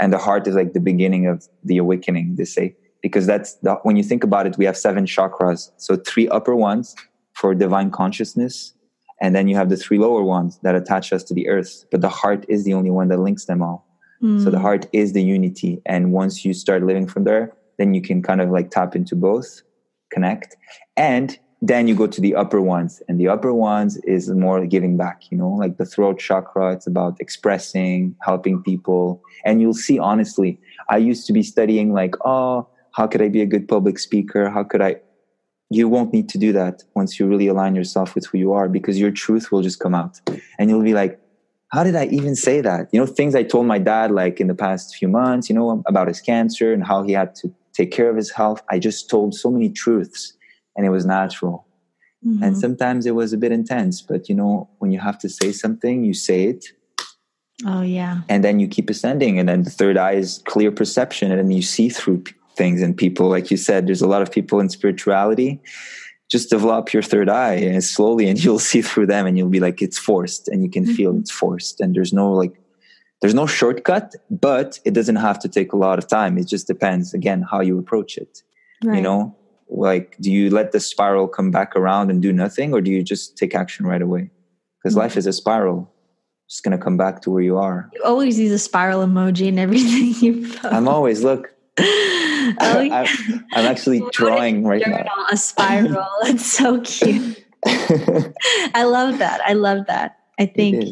[SPEAKER 2] And the heart is like the beginning of the awakening they say because that's the, when you think about it we have seven chakras. So three upper ones for divine consciousness and then you have the three lower ones that attach us to the earth. But the heart is the only one that links them all Mm. So the mm. heart is the unity. And once you start living from there, then you can kind of like tap into both, connect. And then you go to the upper ones. And the upper ones is more giving back, you know, like the throat chakra. It's about expressing, helping people. And you'll see, honestly, I used to be studying like, oh, how could I be a good public speaker? How could I? You won't need to do that once you really align yourself with who you are because your truth will just come out. And you'll be like, how did I even say that? You know, things I told my dad like in the past few months, you know, about his cancer and how he had to take care of his health. I just told so many truths and it was natural. Mm-hmm. And sometimes it was a bit intense, but you know, when you have to say something, you say it.
[SPEAKER 1] Oh, yeah.
[SPEAKER 2] And then you keep ascending. And then the third eye is clear perception. And then you see through things and people. Like you said, there's a lot of people in spirituality just develop your third eye and slowly and you'll see through them and you'll be like it's forced and you can mm-hmm. feel it's forced and there's no like there's no shortcut but it doesn't have to take a lot of time it just depends again how you approach it right. you know like do you let the spiral come back around and do nothing or do you just take action right away because mm-hmm. life is a spiral it's going to come back to where you are
[SPEAKER 1] you always use a spiral emoji and everything you post.
[SPEAKER 2] i'm always look oh, I'm, I'm, actually drawing right now.
[SPEAKER 1] A spiral. it's so cute. I love that. I love that. I think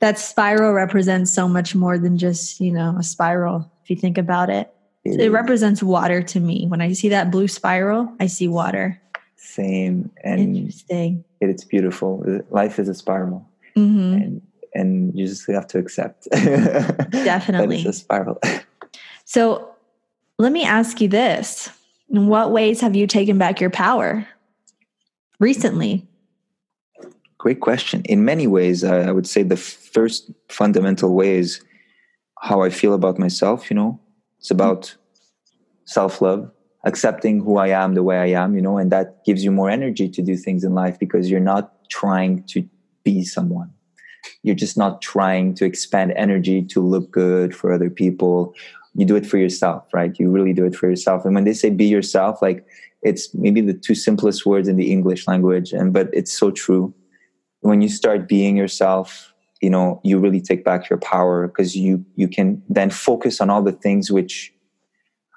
[SPEAKER 1] that spiral represents so much more than just, you know, a spiral, if you think about it. It, it represents water to me. When I see that blue spiral, I see water.
[SPEAKER 2] Same. And
[SPEAKER 1] Interesting.
[SPEAKER 2] It, it's beautiful. Life is a spiral. Mm-hmm. And, and you just have to accept.
[SPEAKER 1] Definitely.
[SPEAKER 2] it's a spiral.
[SPEAKER 1] So let me ask you this In what ways have you taken back your power recently?
[SPEAKER 2] Great question. In many ways, I would say the first fundamental way is how I feel about myself. You know, it's about self love, accepting who I am the way I am, you know, and that gives you more energy to do things in life because you're not trying to be someone. You're just not trying to expand energy to look good for other people you do it for yourself, right? You really do it for yourself. And when they say be yourself, like it's maybe the two simplest words in the English language, and but it's so true. When you start being yourself, you know, you really take back your power because you you can then focus on all the things which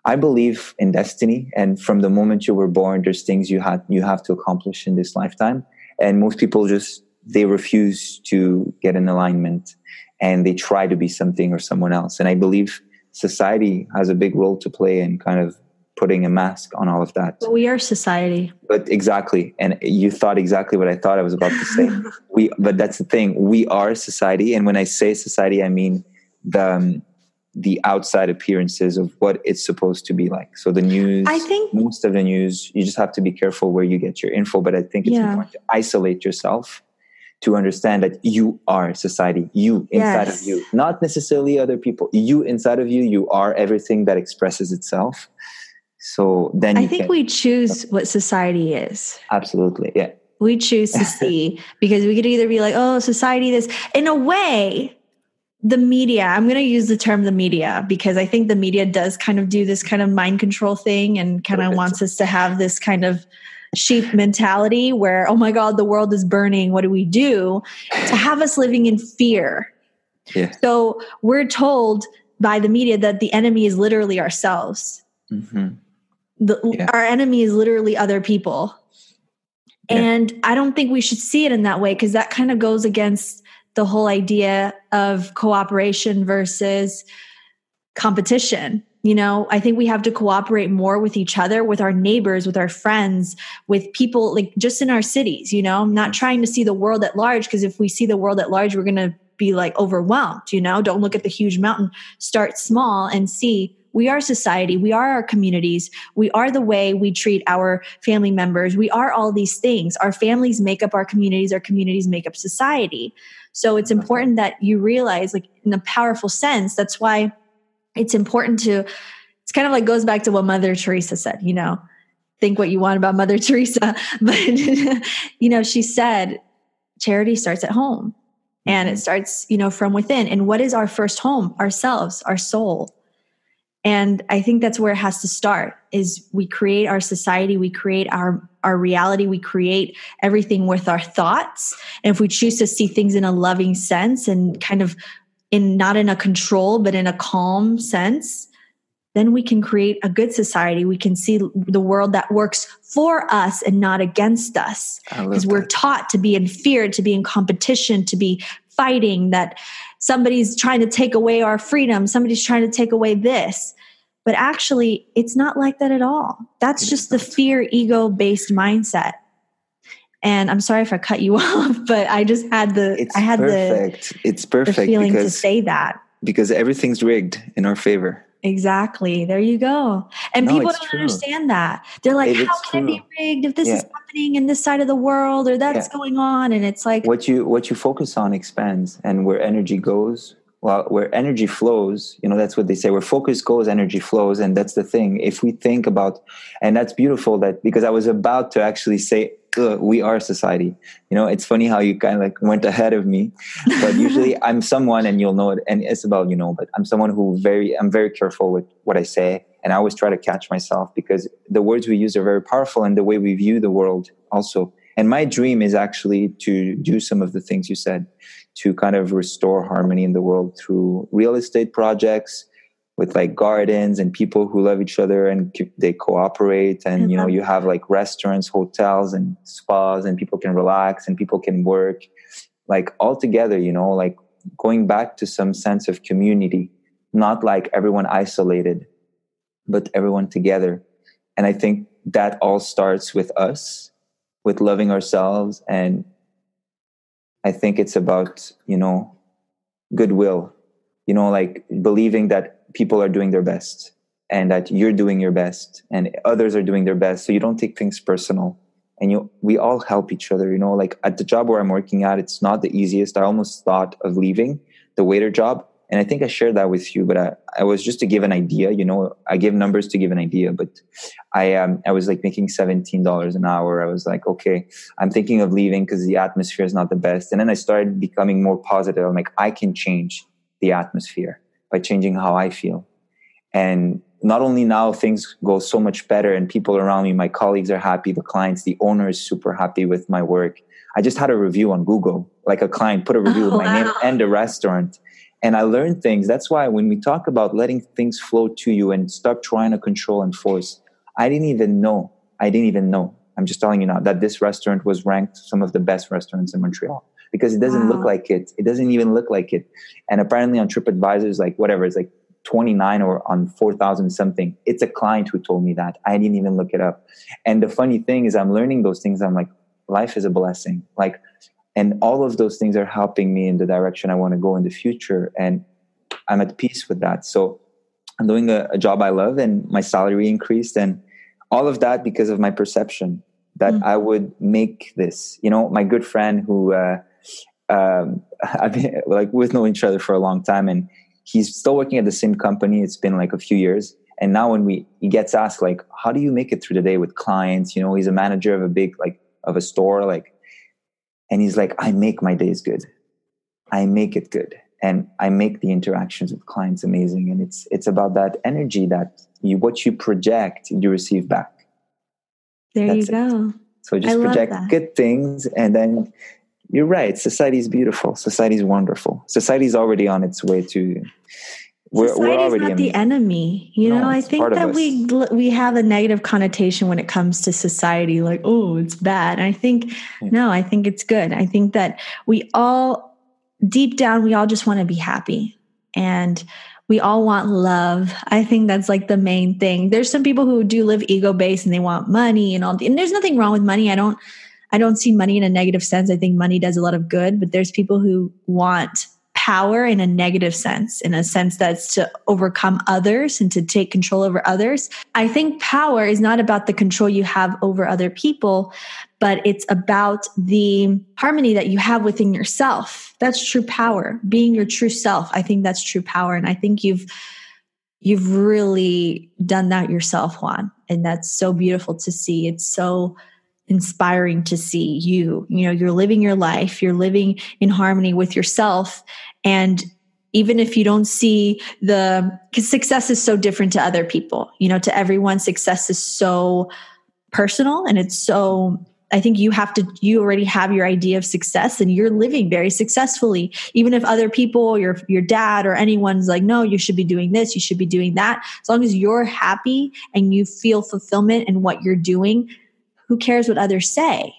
[SPEAKER 2] I believe in destiny. And from the moment you were born, there's things you had you have to accomplish in this lifetime. And most people just they refuse to get in alignment and they try to be something or someone else. And I believe society has a big role to play in kind of putting a mask on all of that.
[SPEAKER 1] But we are society.
[SPEAKER 2] But exactly. And you thought exactly what I thought I was about to say. we but that's the thing. We are society and when I say society I mean the um, the outside appearances of what it's supposed to be like. So the news
[SPEAKER 1] I think
[SPEAKER 2] most of the news you just have to be careful where you get your info but I think it's yeah. important to isolate yourself to understand that you are society, you inside yes. of you, not necessarily other people. You inside of you, you are everything that expresses itself. So then
[SPEAKER 1] I think can, we choose what society is.
[SPEAKER 2] Absolutely. Yeah.
[SPEAKER 1] We choose to see because we could either be like, oh, society this. In a way, the media, I'm going to use the term the media because I think the media does kind of do this kind of mind control thing and kind of wants us to have this kind of sheep mentality where, oh my God, the world is burning. What do we do? To have us living in fear.
[SPEAKER 2] Yeah.
[SPEAKER 1] So we're told by the media that the enemy is literally ourselves. Mm-hmm. The, yeah. Our enemy is literally other people. Yeah. And I don't think we should see it in that way because that kind of goes against the whole idea of cooperation versus competition. You know, I think we have to cooperate more with each other, with our neighbors, with our friends, with people like just in our cities, you know, I'm not trying to see the world at large because if we see the world at large, we're going to be like overwhelmed, you know, don't look at the huge mountain, start small and see we are society. We are our communities. We are the way we treat our family members. We are all these things. Our families make up our communities. Our communities make up society. So it's important that you realize, like, in a powerful sense, that's why it's important to, it's kind of like goes back to what Mother Teresa said, you know, think what you want about Mother Teresa. But, you know, she said, charity starts at home and it mm-hmm. starts, you know, from within. And what is our first home? Ourselves, our soul. And I think that's where it has to start is we create our society, we create our our reality, we create everything with our thoughts. And if we choose to see things in a loving sense and kind of in not in a control but in a calm sense, then we can create a good society. We can see the world that works for us and not against us. Because we're taught to be in fear, to be in competition, to be fighting that somebody's trying to take away our freedom, somebody's trying to take away this. But actually, it's not like that at all. That's it just the fear ego based mindset. And I'm sorry if I cut you off, but I just had the
[SPEAKER 2] it's
[SPEAKER 1] I had
[SPEAKER 2] perfect. the it's perfect
[SPEAKER 1] the feeling because, to say that
[SPEAKER 2] because everything's rigged in our favor.
[SPEAKER 1] Exactly. There you go. And no, people don't true. understand that. They're like, it how can true. it be rigged if this yeah. is happening in this side of the world or that's yeah. going on? And it's like
[SPEAKER 2] what you what you focus on expands and where energy goes, well, where energy flows, you know, that's what they say. Where focus goes, energy flows. And that's the thing. If we think about and that's beautiful that because I was about to actually say Uh, we are society. You know, it's funny how you kind of like went ahead of me, but usually I'm someone, and you'll know it, and Isabel, you know, but I'm someone who very, I'm very careful with what I say, and I always try to catch myself because the words we use are very powerful, and the way we view the world also. And my dream is actually to do some of the things you said, to kind of restore harmony in the world through real estate projects, with like gardens and people who love each other and they cooperate and mm-hmm. you know you have like restaurants hotels and spas and people can relax and people can work like all together you know like going back to some sense of community not like everyone isolated but everyone together and i think that all starts with us with loving ourselves and i think it's about you know goodwill you know like believing that people are doing their best and that you're doing your best and others are doing their best. So you don't take things personal and you we all help each other you know like at the job where i'm working at it's not the easiest. I almost thought of leaving the waiter job. And i think i shared that with you but i, I was just to give an idea you know i give numbers to give an idea but i um i was like making $17 an hour. I was like okay i'm thinking of leaving because the atmosphere is not the best. And then i started becoming more positive. I'm like i can change the atmosphere by changing how I feel. And not only now things go so much better and people around me, my colleagues are happy, the clients, the owner is super happy with my work. I just had a review on Google, like a client put a review oh, with my wow. name and a restaurant. And I learned things. That's why when we talk about letting things flow to you and stop trying to control and force, I didn't even know. I didn't even know. I'm just telling you now that this restaurant was ranked some of the best restaurants in Montreal because it doesn't wow. look like it. It doesn't even look like it. And apparently on TripAdvisor is like whatever, it's like 29 or on 4,000 something. It's a client who told me that. I didn't even look it up. And the funny thing is I'm learning those things. I'm like, life is a blessing. Like, and all of those things are helping me in the direction I want to go in the future. And I'm at peace with that. So I'm doing a, a job I love and my salary increased and all of that because of my perception that mm-hmm. I would make this. You know, my good friend who, uh, um, I've been like we've known each other for a long time, and he's still working at the same company. It's been like a few years, and now when we he gets asked like, "How do you make it through the day with clients?" You know, he's a manager of a big like of a store, like, and he's like, "I make my days good. I make it good." And I make the interactions with clients amazing, and it's it's about that energy that you what you project, you receive back.
[SPEAKER 1] There That's you go. It.
[SPEAKER 2] So just project good things, and then you're right. Society is beautiful. Society is wonderful. Society is already on its way to we're,
[SPEAKER 1] Society's
[SPEAKER 2] we're already
[SPEAKER 1] not the enemy. You
[SPEAKER 2] No,
[SPEAKER 1] know, I think that we we have a negative connotation when it comes to society, like, oh, it's bad. And I think
[SPEAKER 2] Yeah.
[SPEAKER 1] no, I think it's good. I think that we all deep down we all just want to be happy. And we all want love. I think that's like the main thing. There's some people who do live ego based and they want money and all and there's nothing wrong with money. I don't I don't see money in a negative sense. I think money does a lot of good, but there's people who want power in a negative sense, in a sense that's to overcome others and to take control over others. I think power is not about the control you have over other people, but it's about the harmony that you have within yourself. That's true power. Being your true self. I think that's true power. And I think you've you've really done that yourself, Juan. And that's so beautiful to see. It's so inspiring to see you. You know, you're living your life, you're living in harmony with yourself. And even if you don't see the because success is so different to other people, you know, to everyone, success is so personal and it's so I think you have to, you already have your idea of success and you're living very successfully. Even if other people, your, your dad or anyone's like, no, you should be doing this, you should be doing that. As long as you're happy and you feel fulfillment in what you're doing, who cares what others say?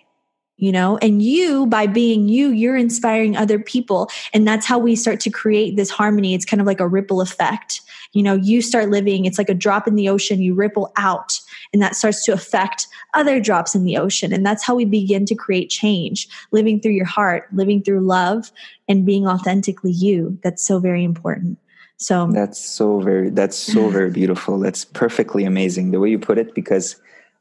[SPEAKER 1] You know, and you, by being you, you're inspiring other people. And that's how we start to create this harmony. It's kind of like a ripple effect. You know, you start living, it's like a drop in the ocean, you ripple out, and that starts to affect other drops in the ocean. And that's how we begin to create change, living through your heart, living through love, and being authentically you. That's so very important. So
[SPEAKER 2] That's so very that's so very beautiful. That's perfectly amazing the way you put it because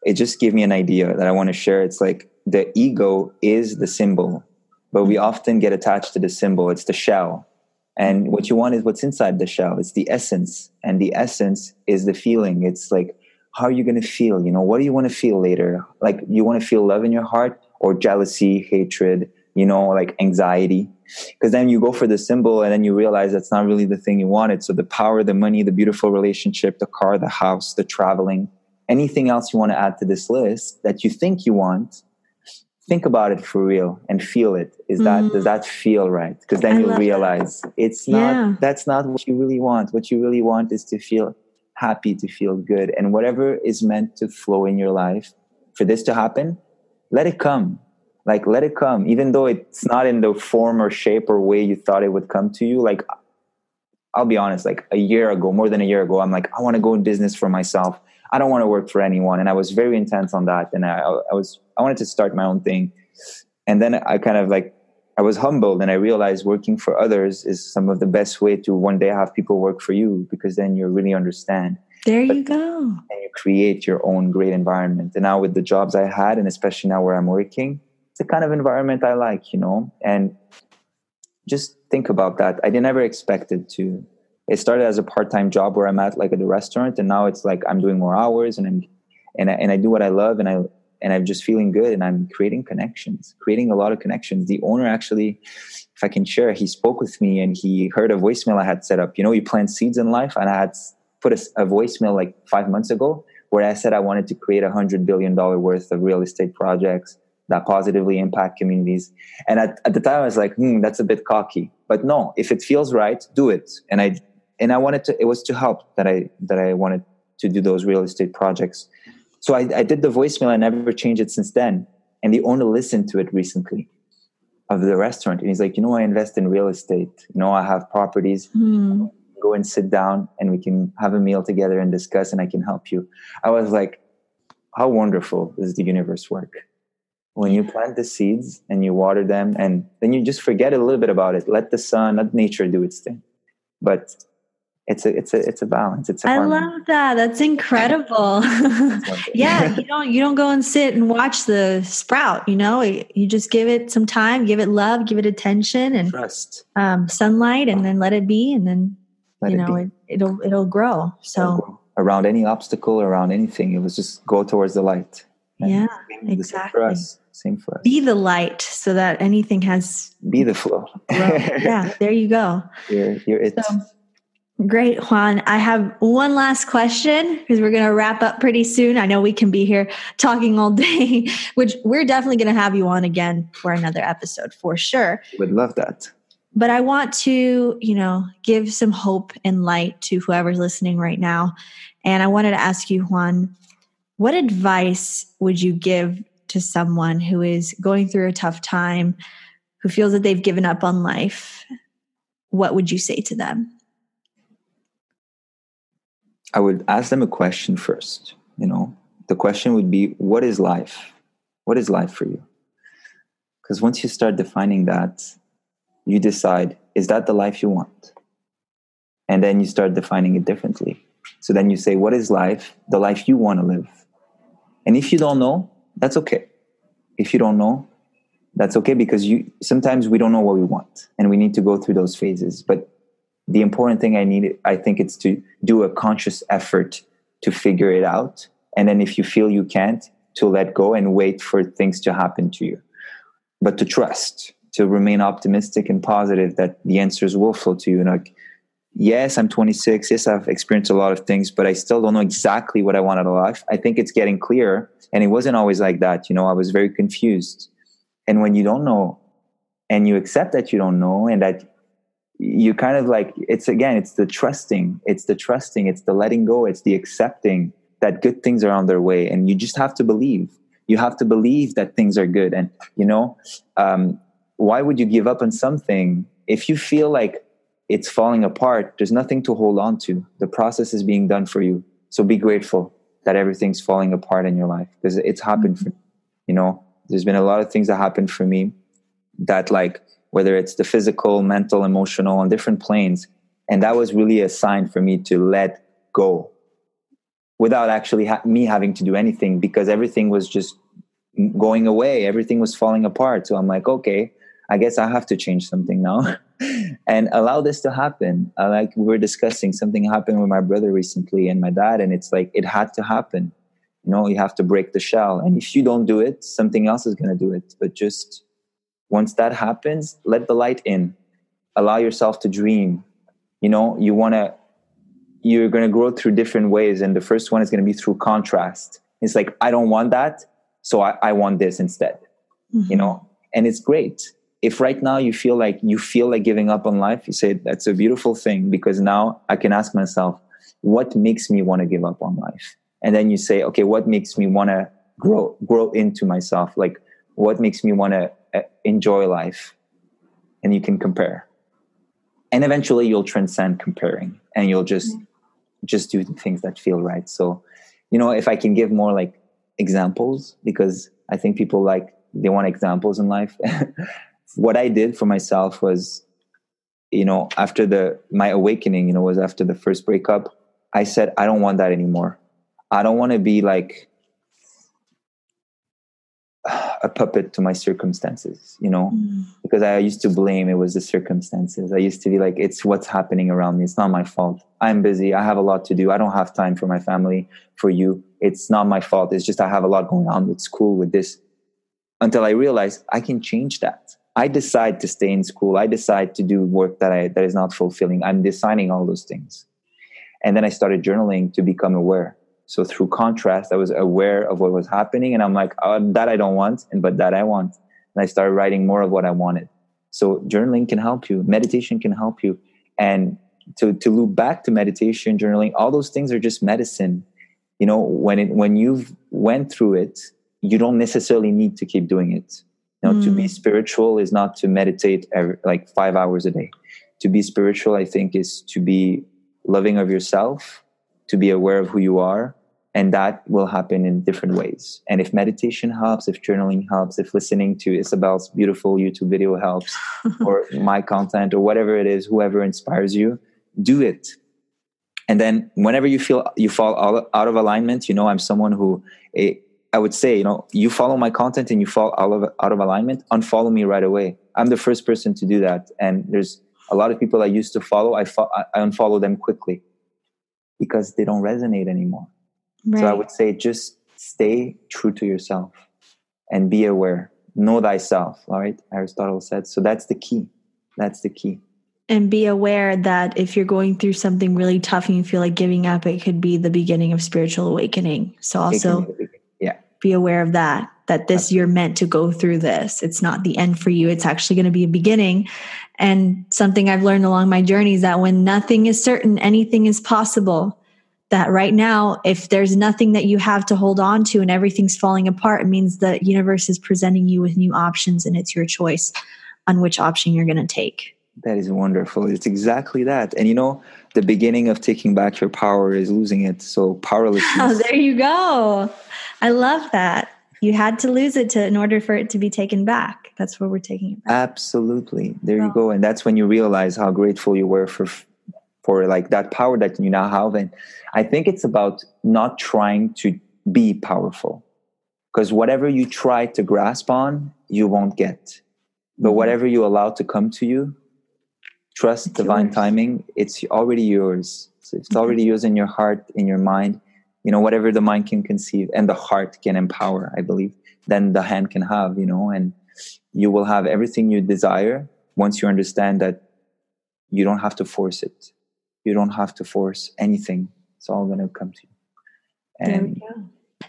[SPEAKER 2] it just gave me an idea that I want to share. It's like the ego is the symbol, but we often get attached to the symbol. It's the shell. And what you want is what's inside the shell. It's the essence. And the essence is the feeling. It's like, how are you going to feel? You know, what do you want to feel later? Like, you want to feel love in your heart or jealousy, hatred, you know, like anxiety? Because then you go for the symbol and then you realize that's not really the thing you wanted. So the power, the money, the beautiful relationship, the car, the house, the traveling, anything else you want to add to this list that you think you want, think about it for real and feel it. Is that, mm-hmm. does that feel right? Because then.
[SPEAKER 1] I
[SPEAKER 2] you'll
[SPEAKER 1] love that.
[SPEAKER 2] realize it's not,
[SPEAKER 1] Yeah.
[SPEAKER 2] that's not what you really want. What you really want is to feel happy, to feel good. And whatever is meant to flow in your life for this to happen, let it come. Like, let it come. Even though it's not in the form or shape or way you thought it would come to you. Like, I'll be honest, like a year ago, more than a year ago, I'm like, I want to go in business for myself. I don't want to work for anyone. And I was very intense on that. And I, I was, I wanted to start my own thing. And then I kind of like, I was humbled and I realized working for others is some of the best way to one day have people work for you because then you really understand
[SPEAKER 1] there you go.
[SPEAKER 2] and you create your own great environment. And now with the jobs I had, and especially now where I'm working, it's the kind of environment I like, you know, and just think about that. I never expected to. It started as a part-time job where I'm at like at the restaurant, and now it's like I'm doing more hours, and I'm and I, and I do what I love, and I and I'm just feeling good, and I'm creating connections, creating a lot of connections. The owner actually, if I can share, he spoke with me, and he heard a voicemail I had set up. You know, you plant seeds in life, and I had put a, a voicemail like five months ago where I said I wanted to create a hundred billion dollar worth of real estate projects that positively impact communities. And at, at the time, I was like, hmm, that's a bit cocky. But no, if it feels right, do it. And I and I wanted to. It was to help that I that I wanted to do those real estate projects. So I, I did the voicemail. I never changed it since then. And the owner listened to it recently of the restaurant, and he's like, you know, I invest in real estate. You know, I have properties.
[SPEAKER 1] Hmm.
[SPEAKER 2] Go and sit down, and we can have a meal together and discuss, and I can help you. I was like, how wonderful does the universe work? when you plant the seeds and you water them and then you just forget a little bit about it let the sun let nature do its thing but it's a it's a it's a balance it's a
[SPEAKER 1] I
[SPEAKER 2] harmony.
[SPEAKER 1] love that. That's incredible.
[SPEAKER 2] It's one thing.
[SPEAKER 1] yeah, you don't you don't go and sit and watch the sprout. You know, you just give it some time, give it love, give it attention, and
[SPEAKER 2] trust
[SPEAKER 1] um, sunlight, and then let it be, and then
[SPEAKER 2] let
[SPEAKER 1] you
[SPEAKER 2] it
[SPEAKER 1] know it, it'll it'll grow. So
[SPEAKER 2] around any obstacle around anything it was just go towards the light And
[SPEAKER 1] yeah, exactly.
[SPEAKER 2] for us same for us
[SPEAKER 1] Be the light, so that anything has.
[SPEAKER 2] be the flow
[SPEAKER 1] yeah, there you go.
[SPEAKER 2] you're, you're it
[SPEAKER 1] So, Great, Juan. I have one last question because we're going to wrap up pretty soon. I know we can be here talking all day, which we're definitely going to have you on again for another episode for sure.
[SPEAKER 2] would love that
[SPEAKER 1] but I want to, you know, give some hope and light to whoever's listening right now. And I wanted to ask you, Juan, what advice would you give to someone who is going through a tough time, who feels that they've given up on life? What would you say to them?
[SPEAKER 2] I would ask them a question first. You know, the question would be, What is life? What is life for you? Because once you start defining that, you decide, is that the life you want? And then you start defining it differently. So then you say, what is life? The life you want to live. And if you don't know, that's okay. If you don't know, that's okay because you sometimes we don't know what we want and we need to go through those phases. But the important thing I need, I think it's to do a conscious effort to figure it out. And then if you feel you can't, to let go and wait for things to happen to you. But to trust, to remain optimistic and positive that the answers will flow to you. And like, yes, I'm 26. Yes, I've experienced a lot of things, but I still don't know exactly what I want out of life. I think it's getting clearer. And it wasn't always like that. You know, I was very confused. And when you don't know and you accept that you don't know and that you kind of like, it's again, it's the trusting, it's the trusting, it's the letting go, it's the accepting that good things are on their way. And you just have to believe. You have to believe that things are good. And, you know, um, why would you give up on something if you feel like it's falling apart there's nothing to hold on to the process is being done for you so be grateful that everything's falling apart in your life because it's happened mm-hmm. for you know there's been a lot of things that happened for me that like whether it's the physical mental emotional on different planes and that was really a sign for me to let go without actually ha- me having to do anything because everything was just going away everything was falling apart so i'm like okay I guess I have to change something now and allow this to happen. Uh, like we were discussing, something happened with my brother recently and my dad, and it's like it had to happen. You know, you have to break the shell. And if you don't do it, something else is going to do it. But just once that happens, let the light in. Allow yourself to dream. You know, you want to, you're going to grow through different ways. And the first one is going to be through contrast. It's like, I don't want that. So I, I want this instead. Mm-hmm. You know, and it's great if right now you feel like you feel like giving up on life you say that's a beautiful thing because now i can ask myself what makes me want to give up on life and then you say okay what makes me want to grow grow into myself like what makes me want to enjoy life and you can compare and eventually you'll transcend comparing and you'll just mm-hmm. just do the things that feel right so you know if i can give more like examples because i think people like they want examples in life what I did for myself was, you know, after the my awakening, you know, was after the first breakup. I said, I don't want that anymore. I don't want to be like a puppet to my circumstances, you know, mm. because I used to blame it was the circumstances. I used to be like, it's what's happening around me. It's not my fault. I'm busy. I have a lot to do. I don't have time for my family, for you. It's not my fault. It's just I have a lot going on with school, with this. Until I realized I can change that. I decide to stay in school. I decide to do work that I that is not fulfilling. I'm deciding all those things. And then I started journaling to become aware. So through contrast, I was aware of what was happening, and I'm like, oh, that I don't want, and but that I want. And I started writing more of what I wanted. So journaling can help you. Meditation can help you. And to to loop back to meditation, journaling, all those things are just medicine. You know, when it when you've went through it, you don't necessarily need to keep doing it you know, mm. to be mm. spiritual is not to meditate every, like five hours a day. To be spiritual, I think, is to be loving of yourself, to be aware of who you are, and that will happen in different ways. And if meditation helps, if journaling helps, if listening to Isabel's beautiful YouTube video helps, or my content, or whatever it is, whoever inspires you, do it. And then whenever you feel you fall out of alignment, you know, I'm someone who eh, I would say, you know, you follow my content and you fall out of out of alignment, unfollow me right away. I'm the first person to do that, and there's a lot of people I used to follow. I fo- I unfollow them quickly because they don't resonate anymore. Right. So I would say, just stay true to yourself and be aware. Know thyself. All right, Aristotle said. So that's the key. That's the key.
[SPEAKER 1] And be aware that if you're going through something really tough and you feel like giving up, it could be the beginning of spiritual awakening. So also yeah. be aware of that that this you're meant to go through this it's not the end for you it's actually going to be a beginning And something I've learned along my journey is that when nothing is certain, anything is possible. That right now, if there's nothing that you have to hold on to and everything's falling apart, it means the universe is presenting you with new options and it's your choice on which option you're going to take.
[SPEAKER 2] That is wonderful. It's exactly that. And you know, the beginning of taking back your power is losing it. So powerlessness.
[SPEAKER 1] Oh, there you go. I love that. You had to lose it to in order for it to be taken back. That's where we're taking it back.
[SPEAKER 2] Absolutely. There oh. you go. And that's when you realize how grateful you were for for like that power that you now have. And I think it's about not trying to be powerful. Because whatever you try to grasp on, you won't get. But mm-hmm. whatever you allow to come to you, trust it's divine yours. timing it's already yours so it's already yours in your heart in your mind you know whatever the mind can conceive and the heart can empower i believe then the hand can have you know and you will have everything you desire once you understand that you don't have to force it you don't have to force anything. It's all going to come to you.
[SPEAKER 1] And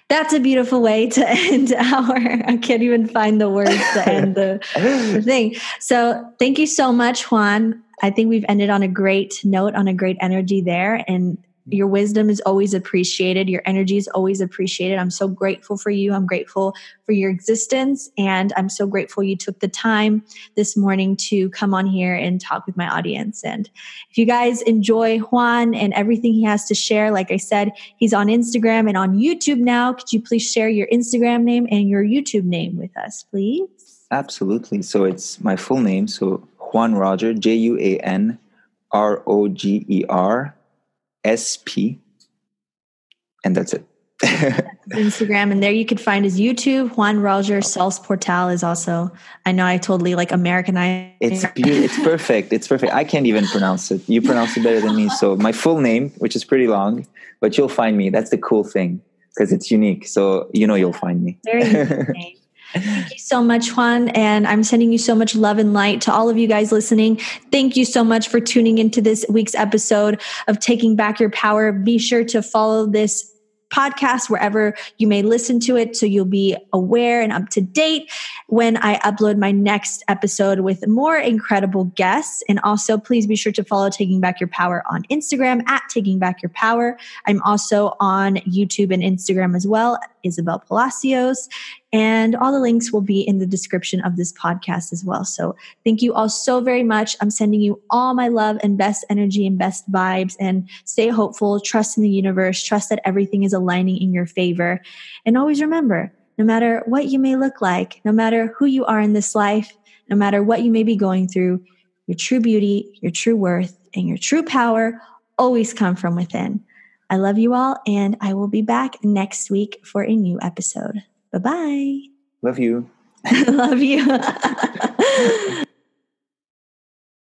[SPEAKER 1] that's a beautiful way to end our i can't even find the words to end the, the thing. So thank you so much juan. I think we've ended on a great note, on a great energy there. And your wisdom is always appreciated. Your energy is always appreciated. I'm so grateful for you. I'm grateful for your existence. And I'm so grateful you took the time this morning to come on here and talk with my audience. And if you guys enjoy Juan and everything he has to share, like I said, he's on Instagram and on YouTube now. Could you please share your Instagram name and your YouTube name with us, please?
[SPEAKER 2] Absolutely. So it's my full name. So Juan Roger, J U A N R O G E R S P. And that's it.
[SPEAKER 1] Instagram, and there you could find his YouTube. Juan Roger Sals Portal is also. I know I totally like Americanized.
[SPEAKER 2] It's beautiful. It's perfect. It's perfect. I can't even pronounce it. You pronounce it better than me. So my full name, which is pretty long, but you'll find me. That's the cool thing because it's unique. So you know you'll find me. Very
[SPEAKER 1] Thank you so much, Juan. And I'm sending you so much love and light to all of you guys listening. Thank you so much for tuning into this week's episode of Taking Back Your Power. Be sure to follow this podcast wherever you may listen to it so you'll be aware and up to date when I upload my next episode with more incredible guests. And also, please be sure to follow Taking Back Your Power on Instagram at Taking Back Your Power. I'm also on YouTube and Instagram as well, Isabel Palacios. And all the links will be in the description of this podcast as well. So thank you all so very much. I'm sending you all my love and best energy and best vibes and stay hopeful, trust in the universe, trust that everything is aligning in your favor. And always remember, no matter what you may look like, no matter who you are in this life, no matter what you may be going through, your true beauty, your true worth, and your true power always come from within. I love you all, and I will be back next week for a new episode. Bye bye.
[SPEAKER 2] Love you.
[SPEAKER 1] Love you.